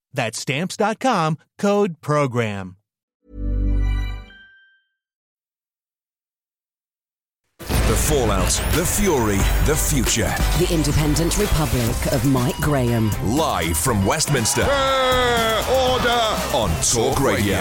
Speaker 8: That's stamps.com, code PROGRAM.
Speaker 2: The fallout, the fury, the future.
Speaker 1: The Independent Republic of Mike Graham.
Speaker 2: Live from Westminster. order! On Talk Radio.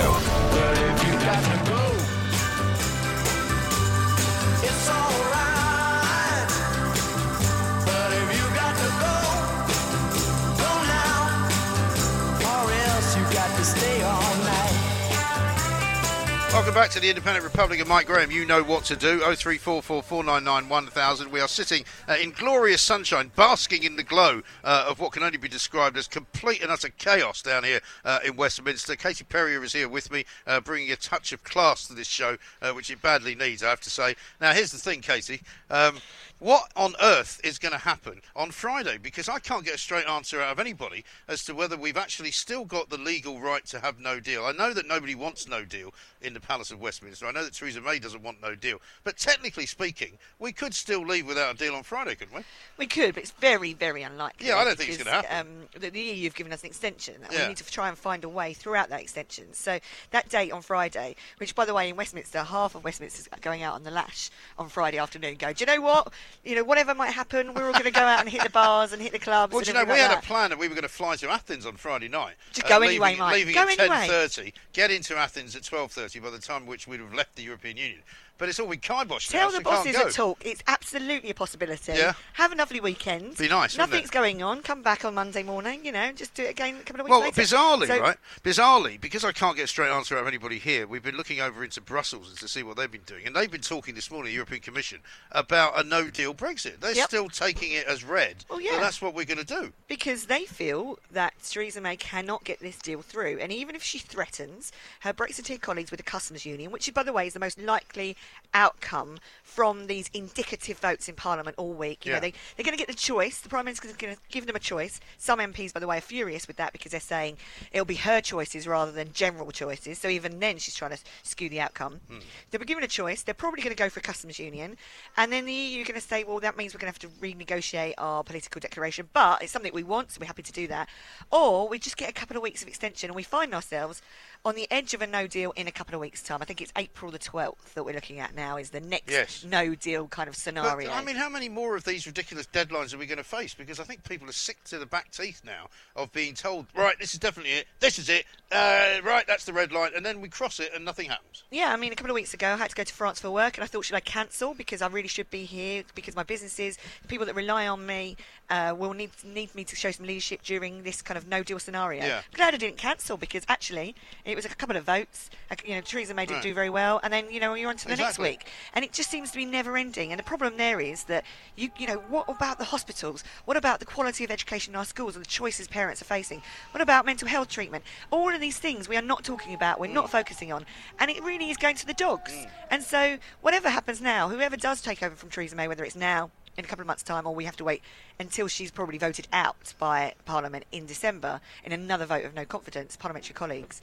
Speaker 3: Welcome back to the Independent Republic of Mike Graham. You know what to do. 0344 499 1000. We are sitting uh, in glorious sunshine, basking in the glow uh, of what can only be described as complete and utter chaos down here uh, in Westminster. Katie Perrior is here with me, uh, bringing a touch of class to this show, uh, which it badly needs, I have to say. Now, here's the thing, Katie. Um, what on earth is going to happen on Friday? Because I can't get a straight answer out of anybody as to whether we've actually still got the legal right to have no deal. I know that nobody wants no deal in the Palace of Westminster. I know that Theresa May doesn't want no deal. But technically speaking, we could still leave without a deal on Friday, couldn't we?
Speaker 9: We could, but it's very, very unlikely.
Speaker 3: Yeah, I don't think it's gonna happen.
Speaker 9: Um, the, the EU have given us an extension. and
Speaker 3: Yeah.
Speaker 9: We need to try and find a way throughout that extension. So that date on Friday, which, by the way, in Westminster, half of Westminster's going out on the lash on Friday afternoon. Go, do you know what? You know, whatever might happen, we're all going to go out and hit the bars and hit the clubs.
Speaker 3: Well, do you know, we
Speaker 9: everything
Speaker 3: had
Speaker 9: like
Speaker 3: a plan that we were going to fly to Athens on Friday night. Uh,
Speaker 9: go
Speaker 3: leaving,
Speaker 9: anyway, Mike.
Speaker 3: Leaving
Speaker 9: Go
Speaker 3: at
Speaker 9: anyway.
Speaker 3: 10.30, get into Athens at 12.30 by the time which we'd have left the European Union. But it's all been kiboshed
Speaker 9: Tell
Speaker 3: now,
Speaker 9: the
Speaker 3: so we
Speaker 9: bosses at talk. It's absolutely a possibility.
Speaker 3: Yeah.
Speaker 9: Have a lovely weekend.
Speaker 3: Be nice,
Speaker 9: Nothing's going on. Come back on Monday morning. You know, just do it again a couple of weeks
Speaker 3: Well,
Speaker 9: later.
Speaker 3: bizarrely,
Speaker 9: So-
Speaker 3: right? Bizarrely, because I can't get a straight answer out of anybody here, we've been looking over into Brussels to see what they've been doing, and they've been talking this morning, European Commission, about a no-deal Brexit. They're
Speaker 9: Yep.
Speaker 3: still taking it as read.
Speaker 9: Well, yeah.
Speaker 3: that that's what we're going to do.
Speaker 9: because they feel that Theresa May cannot get this deal through. And even if she threatens her Brexiteer colleagues with the customs union, which, by the way, is the most likely outcome from these indicative votes in Parliament all week, you
Speaker 3: Yeah.
Speaker 9: know, they, they're going to get the choice. The Prime Minister's going to give them a choice. Some MPs, by the way, are furious with that because they're saying it'll be her choices rather than general choices. So even then, she's trying to skew the outcome.
Speaker 3: Hmm.
Speaker 9: They'll be given a choice. They're probably going to go for a customs union. And then the EU are going to say, well, that means we're going to have to renegotiate our political declaration. But it's something we want, so we're happy to do that. Or we just get a couple of weeks of extension and we find ourselves on the edge of a no deal in a couple of weeks' time. I think it's April the 12th that we're looking at now is the next
Speaker 3: Yes.
Speaker 9: no deal kind of
Speaker 3: But,
Speaker 9: scenario.
Speaker 3: I mean, how many more of these ridiculous deadlines are we going to face? Because I think people are sick to the back teeth now of being told, right, this is definitely it, this is it, uh, right, that's the red line, and then we cross it and nothing happens.
Speaker 9: Yeah, I mean, a couple of weeks ago, I had to go to France for work, and I thought, should I cancel because I really should be here because my businesses, the people that rely on me, uh, will need need me to show some leadership during this kind of no deal scenario.
Speaker 3: Yeah.
Speaker 9: I'm glad I didn't cancel because actually it was a couple of votes. You know, Theresa May didn't do very well, and then you know you're on to the next week, and it just seems to be never ending. And the problem there is that you you know what about the hospitals? What about the quality of education in our schools and the choices parents are facing? What about mental health treatment? All of these things we are not talking about. We're
Speaker 3: Mm.
Speaker 9: not focusing on, and it really is going to the dogs. And so whatever happens now, whoever does take over from Theresa May, whether it's now. In a couple of months' time, or we have to wait until she's probably voted out by Parliament in December in another vote of no confidence, parliamentary colleagues.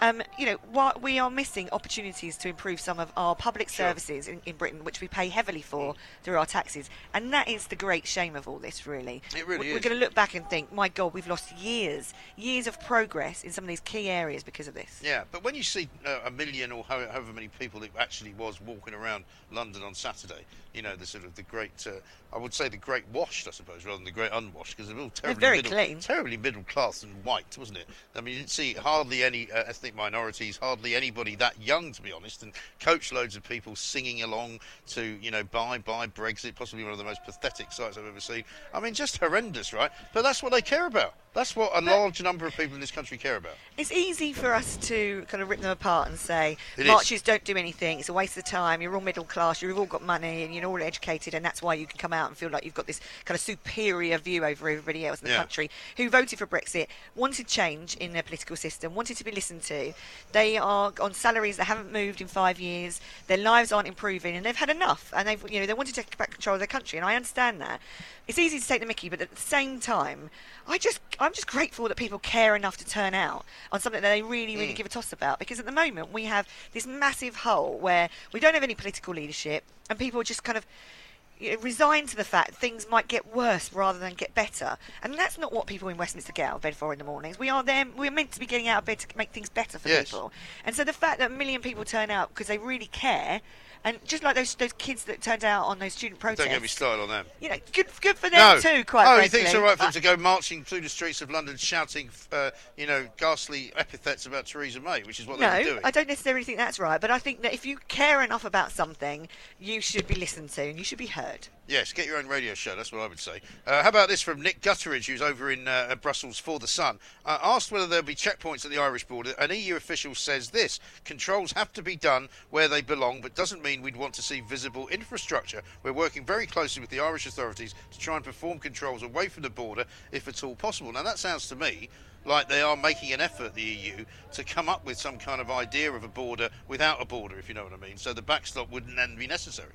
Speaker 9: Um, you know, what we are missing opportunities to improve some of our public services in, in Britain, which we pay heavily for through our taxes, and that is the great shame of all this. Really,
Speaker 3: It really
Speaker 9: We- We're going to look back and think, my God, we've lost years, years of progress in some of these key areas because of this.
Speaker 3: Yeah, but when you see uh, a million or ho- however many people it actually was walking around London on Saturday, you know, the sort of the great, uh, I would say the great washed, I suppose, rather than the great unwashed, because they're all terribly
Speaker 9: very
Speaker 3: middle,
Speaker 9: clean.
Speaker 3: terribly middle class and white, wasn't it? I mean, you didn't see hardly any uh, ethnic minorities, hardly anybody that young, to be honest, and coach loads of people singing along to, you know, bye bye Brexit, possibly one of the most pathetic sights I've ever seen. I mean, just horrendous, right? But that's what they care about. That's what a large number of people in this country care about.
Speaker 9: It's easy for us to kind of rip them apart and say
Speaker 3: It is.
Speaker 9: marches don't do anything. It's a waste of time. You're all middle class. You've all got money, and you're all educated, and that's why you can come out and feel like you've got this kind of superior view over everybody else in the
Speaker 3: Yeah.
Speaker 9: country who voted for Brexit, wanted change in their political system, wanted to be listened to. They are on salaries that haven't moved in five years. Their lives aren't improving, and they've had enough. And they've, you know, they want to take back control of their country, and I understand that. It's easy to take the Mickey, but at the same time, I just, I'm just grateful that people care enough to turn out on something that they really, really mm. give a toss about. Because at the moment, we have this massive hole where we don't have any political leadership, and people are just kind of you know, resigned to the fact things might get worse rather than get better. And that's not what people in Westminster get out of bed for in the mornings. We are there, we're meant to be getting out of bed to make things better for
Speaker 3: Yes.
Speaker 9: people. And so the fact that a million people turn out because they really care, and just like those those kids that turned out on those student protests.
Speaker 3: Don't get me started on them.
Speaker 9: You know, good, good for them
Speaker 3: no.
Speaker 9: too. Quite
Speaker 3: oh,
Speaker 9: frankly.
Speaker 3: you think it's all right for them to go marching through the streets of London shouting, uh, you know, ghastly epithets about Theresa May, which is what
Speaker 9: No,
Speaker 3: doing?
Speaker 9: I don't necessarily think that's right, but I think that if you care enough about something, you should be listened to and you should be heard.
Speaker 3: Yes, get your own radio show. That's what I would say. Uh, how about this from Nick Gutteridge, who's over in uh, Brussels for the Sun? Uh, asked whether there'll be checkpoints at the Irish border, an EU official says this: controls have to be done where they belong, but doesn't mean we'd want to see visible infrastructure. We're working very closely with the Irish authorities to try and perform controls away from the border, if at all possible. Now that sounds to me like they are making an effort, the EU, to come up with some kind of idea of a border without a border, if you know what I mean. So the backstop wouldn't then be necessary.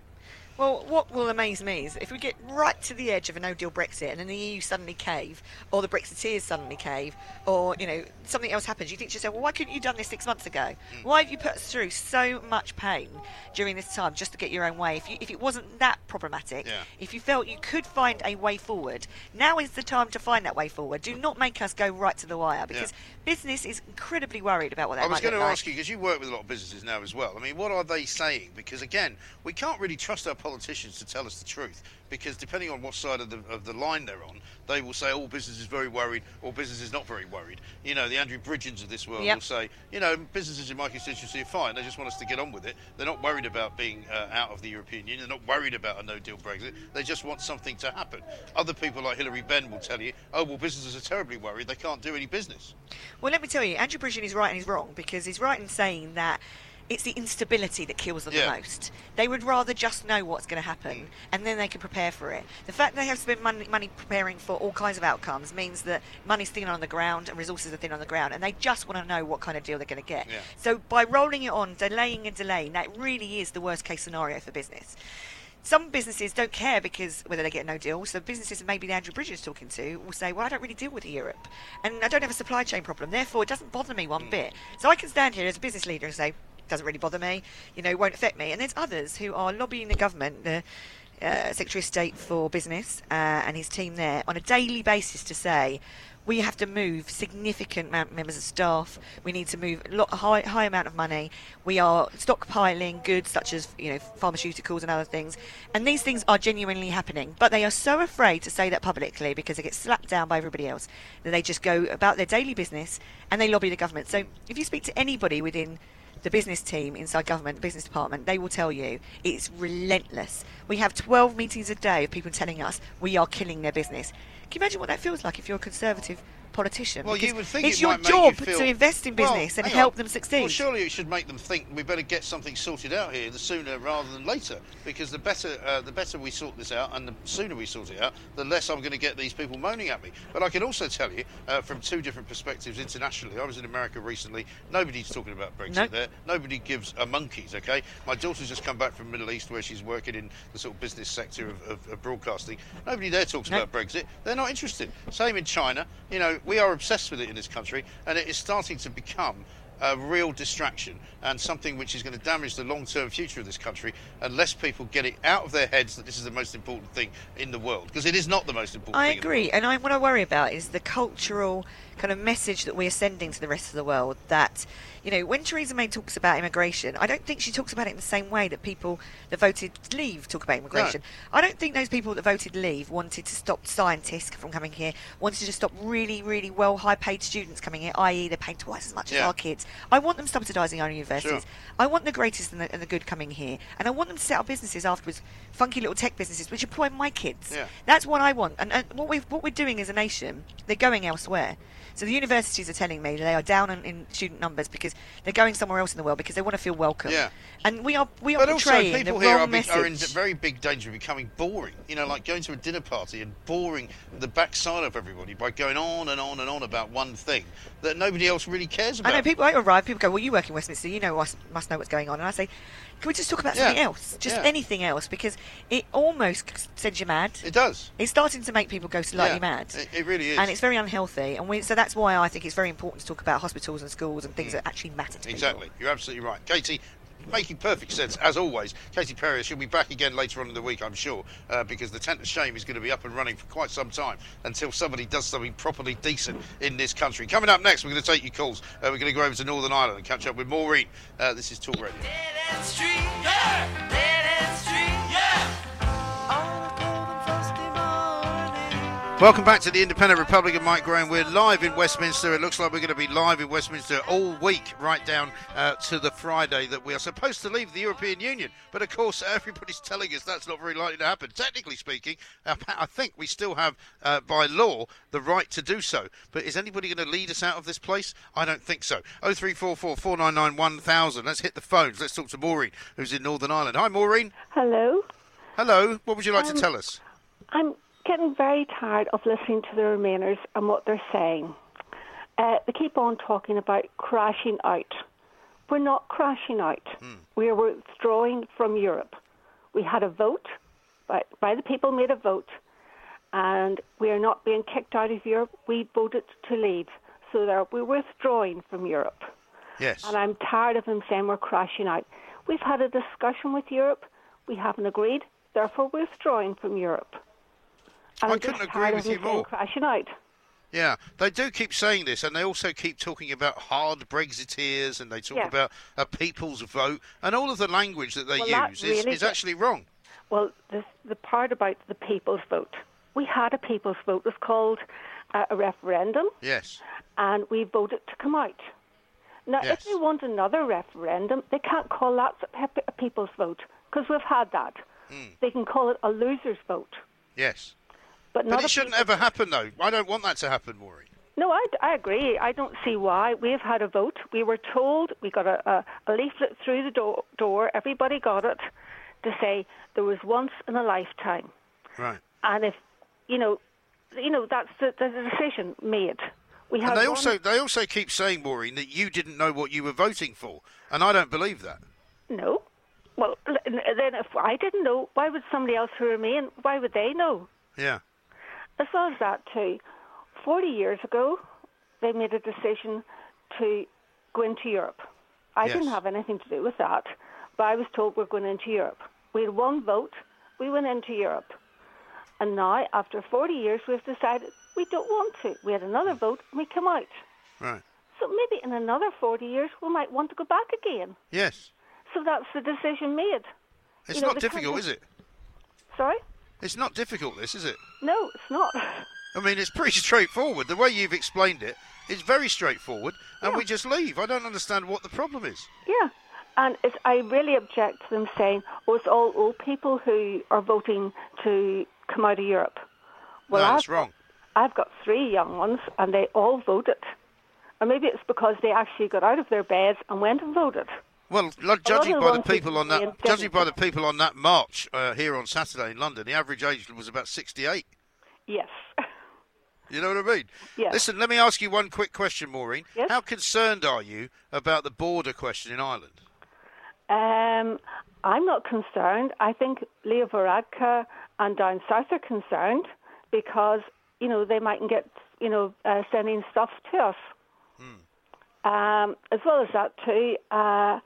Speaker 9: Well, what will amaze me is if we get right to the edge of a no-deal Brexit and then the EU suddenly cave, or the Brexiteers suddenly cave, or you know something else happens, you think to yourself, well, why couldn't you have done this six months ago?
Speaker 3: Hmm.
Speaker 9: Why have you put us through so much pain during this time just to get your own way? If, you, if it wasn't that problematic,
Speaker 3: Yeah.
Speaker 9: if you felt you could find a way forward, now is the time to find that way forward. Do not make us go right to the wire because business is incredibly worried about what that
Speaker 3: I was going to
Speaker 9: like.
Speaker 3: ask you because you work with a lot of businesses now as well. I mean, what are they saying? Because again, we can't really trust our politicians to tell us the truth. Because depending on what side of the of the line they're on, they will say, "All business is very worried," or "Business is not very worried." You know, the Andrew Bridgens of this world
Speaker 9: Yep.
Speaker 3: will say, "You know, businesses in my constituency are fine. They just want us to get on with it. They're not worried about being uh, out of the European Union. They're not worried about a no-deal Brexit. They just want something to happen." Other people like Hilary Benn will tell you, "Oh, well, businesses are terribly worried. They can't do any business."
Speaker 9: Well, let me tell you, Andrew Bridgen is right and he's wrong because he's right in saying that it's the instability that kills them
Speaker 3: Yeah.
Speaker 9: the most. They would rather just know what's going to happen mm. and then they can prepare for it. The fact they have spent money, money preparing for all kinds of outcomes means that money's thin on the ground and resources are thin on the ground and they just want to know what kind of deal they're going to get.
Speaker 3: Yeah.
Speaker 9: So by rolling it on, delaying and delaying, that really is the worst case scenario for business. Some businesses don't care because whether they get no deal. So businesses maybe the Andrew Bridgen's talking to will say, "Well, I don't really deal with Europe, and I don't have a supply chain problem. Therefore, it doesn't bother me one mm. bit." So I can stand here as a business leader and say, "Doesn't really bother me. You know, won't affect me." And there's others who are lobbying the government, the uh, Secretary of State for Business uh, and his team there, on a daily basis to say. We have to move significant members of staff. We need to move a lot, high, high amount of money. We are stockpiling goods such as you know pharmaceuticals and other things, and these things are genuinely happening. But they are so afraid to say that publicly because they get slapped down by everybody else that they just go about their daily business and they lobby the government. So if you speak to anybody within the business team inside government, the business department, they will tell you it's relentless. We have 12 meetings a day of people telling us we are killing their business. Can you imagine what that feels like if you're a conservative politician?
Speaker 3: Well, you would think
Speaker 9: it's
Speaker 3: it
Speaker 9: your job
Speaker 3: you feel,
Speaker 9: to invest in
Speaker 3: Well,
Speaker 9: business and help
Speaker 3: on.
Speaker 9: them succeed.
Speaker 3: Well, surely it should make them think we better get something sorted out here the sooner rather than later. Because the better, uh, the better we sort this out, and the sooner we sort it out, the less I'm going to get these people moaning at me. But I can also tell you uh, from two different perspectives internationally. I was in America recently. Nobody's talking about Brexit
Speaker 9: Nope.
Speaker 3: there. Nobody gives a monkeys. Okay, my daughter's just come back from the Middle East where she's working in the sort of business sector of, of, of broadcasting. Nobody there talks
Speaker 9: Nope.
Speaker 3: about Brexit. They're not interested. Same in China. You know, we are obsessed with it in this country, and it is starting to become a real distraction and something which is going to damage the long-term future of this country unless people get it out of their heads that this is the most important thing in the world because it is not the most important
Speaker 9: I
Speaker 3: thing in the
Speaker 9: agree, and I, what I worry about is the cultural kind of message that we're sending to the rest of the world. That you know, when Theresa May talks about immigration, I don't think she talks about it in the same way that people that voted Leave talk about immigration. I don't think those people that voted Leave wanted to stop scientists from coming here, wanted to stop really, really well high-paid students coming here, i.e., they're paying twice as much as our kids. I want them subsidising our universities.
Speaker 3: Sure.
Speaker 9: I want the greatest and the, and the good coming here, and I want them to set up businesses afterwards, funky little tech businesses which employ my kids.
Speaker 3: Yeah.
Speaker 9: That's what I want. And, and what we've what we're doing as a nation, they're going elsewhere. So the universities are telling me they are down in, in student numbers because they're going somewhere else in the world because they want to feel welcome.
Speaker 3: Yeah.
Speaker 9: And we are we are
Speaker 3: But also, people
Speaker 9: the
Speaker 3: here
Speaker 9: wrong
Speaker 3: are, be, are in very big danger of becoming boring. You know, like going to a dinner party and boring the backside of everybody by going on and on and on about one thing that nobody else really cares about.
Speaker 9: I know people. I arrive. People go, "Well, you work in Westminster. You know must, must know what's going on." And I say, "Can we just talk about
Speaker 3: Yeah.
Speaker 9: something else? Just
Speaker 3: Yeah.
Speaker 9: anything else?" Because it almost sends you mad.
Speaker 3: It does.
Speaker 9: It's starting to make people go slightly
Speaker 3: Yeah,
Speaker 9: mad.
Speaker 3: It, it really is.
Speaker 9: and it's very unhealthy. And we, so that's why I think it's very important to talk about hospitals and schools and things mm. that actually matter to people.
Speaker 3: Exactly. You're absolutely right. Katie, making perfect sense, as always. Katie Perrior, she'll be back again later on in the week, I'm sure, uh, because the Tent of Shame is going to be up and running for quite some time until somebody does something properly decent in this country. Coming up next, we're going to take your calls. Uh, we're going to go over to Northern Ireland and catch up with Maureen. Uh, this is Talk Radio. Welcome back to the Independent Republic of Mike Graham. We're live in Westminster. It looks like we're going to be live in Westminster all week, right down uh, to the Friday that we are supposed to leave the European Union. But of course, everybody's telling us that's not very likely to happen. Technically speaking, uh, I think we still have, uh, by law, the right to do so. But is anybody going to lead us out of this place? I don't think so. 0344 499 1000. Let's hit the phones. Let's talk to Maureen, who's in Northern Ireland. Hi, Maureen.
Speaker 10: Hello.
Speaker 3: Hello. What would you like
Speaker 10: Um,
Speaker 3: to tell us?
Speaker 10: I'm getting very tired of listening to the Remainers and what they're saying. Uh, they keep on talking about crashing out. We're not crashing out. We are withdrawing from Europe. We had a vote, by, by the people made a vote, and we are not being kicked out of Europe. We voted to leave. So we're withdrawing from Europe.
Speaker 3: Yes.
Speaker 10: And I'm tired of them saying we're crashing out. We've had a discussion with Europe. We haven't agreed. Therefore, we're withdrawing from Europe. And
Speaker 3: I couldn't agree with you more.
Speaker 10: Crashing out.
Speaker 3: Yeah, they do keep saying this, and they also keep talking about hard Brexiteers, and they talk
Speaker 10: Yeah.
Speaker 3: about a people's vote, and all of the language that they
Speaker 10: Well,
Speaker 3: use is,
Speaker 10: really
Speaker 3: is
Speaker 10: get-
Speaker 3: actually wrong.
Speaker 10: Well, the, the part about the people's vote. We had a people's vote. It was called uh, a referendum,
Speaker 3: Yes,
Speaker 10: and we voted to come out. Now,
Speaker 3: Yes.
Speaker 10: if they want another referendum, they can't call that a people's vote because we've had that.
Speaker 3: Hmm.
Speaker 10: They can call it a loser's vote,
Speaker 3: yes.
Speaker 10: But, not
Speaker 3: But it shouldn't ever happen, though. I don't want that to happen, Maureen.
Speaker 10: No, I, I agree. I don't see why. We've had a vote. We were told, we got a, a, a leaflet through the door, door, everybody got it, to say there was once in a lifetime.
Speaker 3: Right.
Speaker 10: And if, you know, you know that's the, the decision made. We had
Speaker 3: And they
Speaker 10: one-
Speaker 3: also they also keep saying, Maureen, that you didn't know what you were voting for, and I don't believe that.
Speaker 10: No. Well, then if I didn't know, why would somebody else who remain, why would they know?
Speaker 3: Yeah.
Speaker 10: As well as that, too, 40 years ago, they made a decision to go into Europe. I
Speaker 11: Yes.
Speaker 10: didn't have anything to do with that, but I was told we're going into Europe. We had one vote, we went into Europe. And now, after 40 years, we've decided we don't want to. We had another hmm. vote, and we come out.
Speaker 3: Right.
Speaker 10: So maybe in another 40 years, we might want to go back again.
Speaker 3: Yes.
Speaker 10: So that's the decision made.
Speaker 3: It's
Speaker 10: You know,
Speaker 3: not difficult,
Speaker 10: country-
Speaker 3: is it?
Speaker 10: Sorry?
Speaker 3: It's not difficult, this, is it?
Speaker 10: No, it's not.
Speaker 3: I mean, it's pretty straightforward. The way you've explained it, it is very straightforward, and we just leave. I don't understand what the problem is.
Speaker 10: Yeah, and it's, I really object to them saying, "Oh, it's all old people who are voting to come out of Europe." Well,
Speaker 3: no,
Speaker 10: I've,
Speaker 3: that's wrong.
Speaker 10: I've got three young ones, and they all voted. And maybe it's because they actually got out of their beds and went and voted.
Speaker 3: Well, judging by the people on that, judging by the people on that march uh, here on Saturday in London, the average age was about sixty-eight.
Speaker 10: Yes.
Speaker 3: You know what I mean?
Speaker 10: Yes.
Speaker 3: Listen, let me ask you one quick question, Maureen.
Speaker 10: Yes.
Speaker 3: How concerned are you about the border question in Ireland?
Speaker 10: Um, I'm not concerned. I think Leo Varadkar and down south are concerned because you know they mightn't get you know uh, sending stuff to us. Um, as well as that too, uh,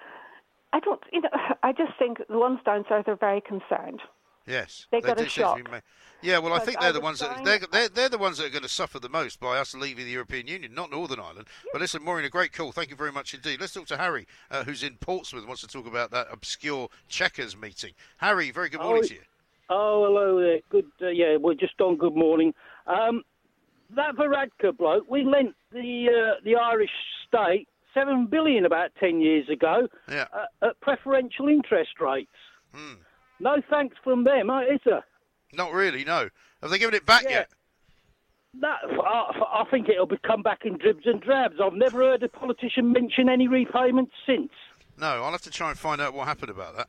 Speaker 10: I don't. You know, I just think the ones down south are very concerned.
Speaker 3: Yes,
Speaker 10: They got a
Speaker 3: did seem to be
Speaker 10: shock.
Speaker 3: ma- Yeah, well, I
Speaker 10: Because
Speaker 3: think
Speaker 10: I
Speaker 3: they're the
Speaker 10: was
Speaker 3: ones that they're, they're, they're the ones that are going to suffer the most by us leaving the European Union, not Northern Ireland. But listen, Maureen, a great call. Thank you very much indeed. Let's talk to Harry, uh, who's in Portsmouth, wants to talk about that obscure Chequers meeting. Harry, very good morning
Speaker 12: Oh,
Speaker 3: to you.
Speaker 12: Oh, hello there. Good. Uh, yeah, we're just on. Good morning. Um, that Varadkar bloke, we lent the uh, the Irish state seven billion about ten years ago
Speaker 3: Yeah.
Speaker 12: uh, at preferential interest rates. No thanks from them, uh, is there?
Speaker 3: Not really, no. Have they given it back yet?
Speaker 12: That, I, I think it'll be come back in dribs and drabs. I've never heard a politician mention any repayments since.
Speaker 3: No, I'll have to try and find out what happened about that.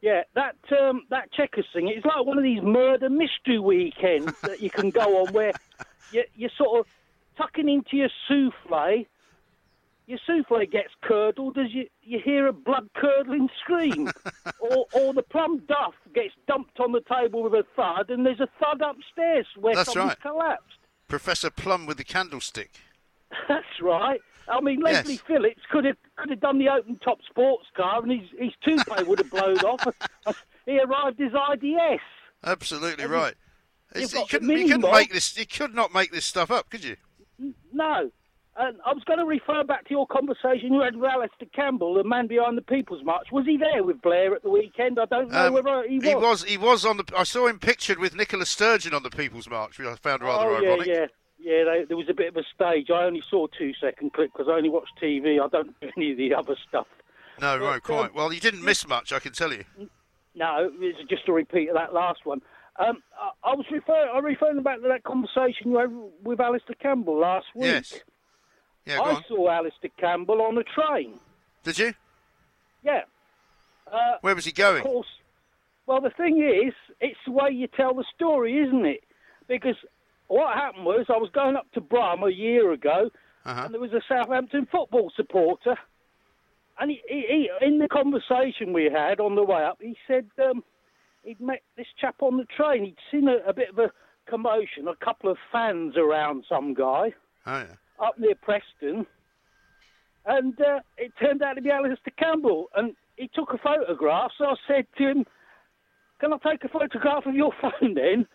Speaker 12: Yeah, that um, that Chequers thing. It's like one of these murder mystery weekends that you can go on where you, you're sort of tucking into your souffle. Your souffle gets curdled as you, you hear a blood curdling scream, or or the plum duff gets dumped on the table with a thud, and there's a thud upstairs where
Speaker 3: That's
Speaker 12: someone's
Speaker 3: right.
Speaker 12: collapsed.
Speaker 3: Professor Plum with the candlestick.
Speaker 12: That's right. I mean, Leslie
Speaker 3: Yes.
Speaker 12: Phillips could have could have done the open top sports car, and his his toupee would have blown off. He arrived as IDS.
Speaker 3: Absolutely
Speaker 12: you-
Speaker 3: right. you couldn't, couldn't make this. You could not make this stuff up, could you?
Speaker 12: No, And I was going to refer back to your conversation you had with Alastair Campbell, the man behind the People's March. Was he there with Blair at the weekend? I don't know
Speaker 3: Um,
Speaker 12: whether he was.
Speaker 3: He was. He was on the. I saw him pictured with Nicola Sturgeon on the People's March, which I found rather
Speaker 12: oh,
Speaker 3: ironic.
Speaker 12: yeah, yeah. Yeah, they, there was a bit of a stage. I only saw two second clip because I only watch TV. I don't do any of the other stuff.
Speaker 3: No,
Speaker 12: But,
Speaker 3: right, quite.
Speaker 12: um,
Speaker 3: Well, you didn't miss much, I can tell you.
Speaker 12: No, it's just a repeat of that last one. Um, I, I was referring, I referring back to that conversation you had with Alastair Campbell last week.
Speaker 3: Yes. Yeah,
Speaker 12: I
Speaker 3: on.
Speaker 12: saw Alastair Campbell on a train.
Speaker 3: Did you?
Speaker 12: Yeah. Uh,
Speaker 3: Where was he going?
Speaker 12: Of course. Well, the thing is, it's the way you tell the story, isn't it? Because what happened was, I was going up to Brum a year ago,
Speaker 3: Uh-huh.
Speaker 12: and there was a Southampton football supporter, and he, he, he, in the conversation we had on the way up, he said um, he'd met this chap on the train. He'd seen a, a bit of a commotion, a couple of fans around some guy
Speaker 3: Oh yeah.
Speaker 12: Up near Preston, and uh, it turned out to be Alastair Campbell, and he took a photograph. So I said to him, "Can I take a photograph of your phone then?"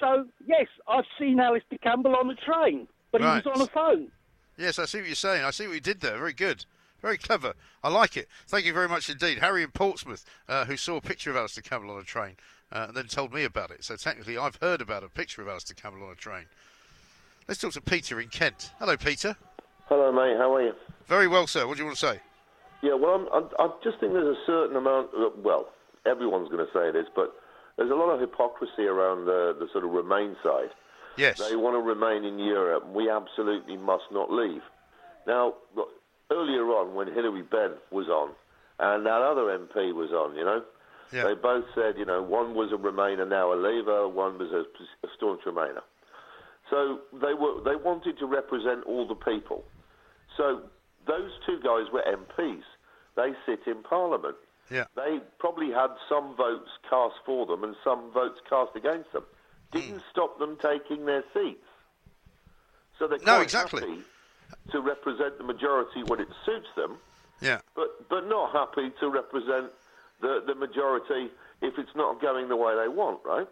Speaker 12: So yes, I've seen Alastair Campbell on the train, but
Speaker 3: Right.
Speaker 12: he was on a phone.
Speaker 3: Yes, I see what you're saying. I see what you did there. Very good. Very clever. I like it. Thank you very much indeed. Harry in Portsmouth, uh, who saw a picture of Alastair Campbell on a train uh, and then told me about it. So technically, I've heard about a picture of Alastair Campbell on a train. Let's talk to Peter in Kent. Hello, Peter.
Speaker 11: Hello, mate. How are you?
Speaker 3: Very well, sir. What do you want to say?
Speaker 11: Yeah, well, I'm, I, I just think there's a certain amount. Of, well, everyone's going to say this, but there's a lot of hypocrisy around the, the sort of Remain side.
Speaker 3: Yes.
Speaker 11: They want to remain in Europe. We absolutely must not leave. Now, look, earlier on, when Hilary Benn was on, and that other MP was on, you know,
Speaker 3: Yeah.
Speaker 11: they both said, you know, one was a Remainer, now a Leaver, one was a, a staunch Remainer. So they were they wanted to represent all the people. So those two guys were MPs. They sit in Parliament.
Speaker 3: Yeah.
Speaker 11: They probably had some votes cast for them and some votes cast against them. Didn't hmm. stop them taking their seats. So they're
Speaker 3: No,
Speaker 11: quite
Speaker 3: exactly.
Speaker 11: happy to represent the majority when it suits them,
Speaker 3: Yeah.
Speaker 11: but but not happy to represent the the majority if it's not going the way they want, right?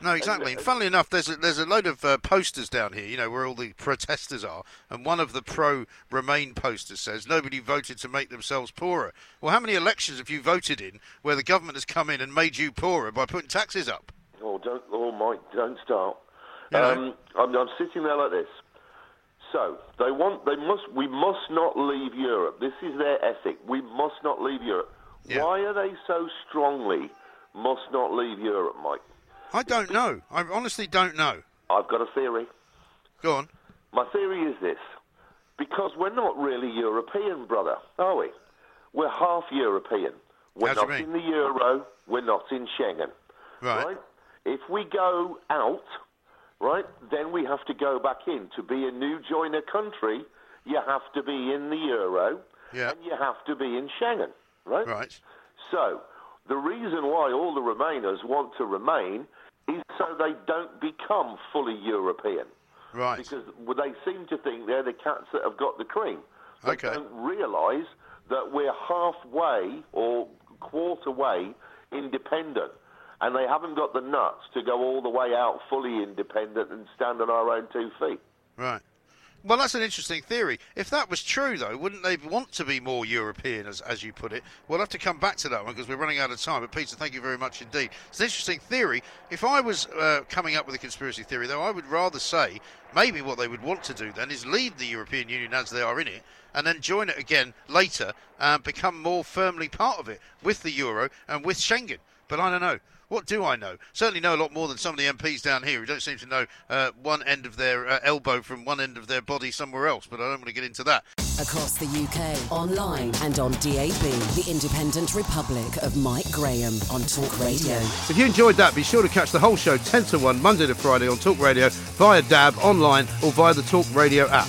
Speaker 3: No, exactly. And funnily enough, there's a, there's a load of uh, posters down here, you know, where all the protesters are, and one of the pro-Remain posters says nobody voted to make themselves poorer. Well, how many elections have you voted in where the government has come in and made you poorer by putting taxes up?
Speaker 11: Oh, don't, oh, Mike, don't start.
Speaker 3: You know.
Speaker 11: Um, I'm, I'm sitting there like this. So they want, they must, we must not leave Europe. This is their ethic. We must not leave Europe. Why are they so strongly must not leave Europe, Mike?
Speaker 3: I don't know. I honestly don't know.
Speaker 11: I've got a theory.
Speaker 3: Go on.
Speaker 11: My theory is this: because we're not really European, brother, are we? We're half European. We're
Speaker 3: How do you
Speaker 11: not in the euro. We're not in Schengen.
Speaker 3: Right.
Speaker 11: If we go out, right, then we have to go back in. To be a new joiner country, you have to be in the euro
Speaker 3: Yeah.
Speaker 11: and you have to be in Schengen, right?
Speaker 3: Right.
Speaker 11: So, the reason why all the Remainers want to remain is so they don't become fully European.
Speaker 3: Right.
Speaker 11: Because they seem to think they're the cats that have got the cream. They
Speaker 3: Okay.
Speaker 11: don't realise that we're halfway or quarter way independent. And they haven't got the nuts to go all the way out fully independent and stand on our own two feet.
Speaker 3: Right. Well, that's an interesting theory. If that was true, though, wouldn't they want to be more European, as, as you put it? We'll have to come back to that one because we're running out of time. But, Peter, thank you very much indeed. It's an interesting theory. If I was uh, coming up with a conspiracy theory, though, I would rather say maybe what they would want to do then is leave the European Union as they are in it and then join it again later and become more firmly part of it with the Euro and with Schengen. But I don't know. What do I know? Certainly know a lot more than some of the MPs down here who don't seem to know uh, one end of their uh, elbow from one end of their body somewhere else. But I don't want to get into that.
Speaker 1: Across the UK, online and on DAB, the Independent Republic of Mike Graham on Talk Radio.
Speaker 3: If you enjoyed that, be sure to catch the whole show 10 to 1 Monday to Friday on Talk Radio via DAB, online, or via the Talk Radio app.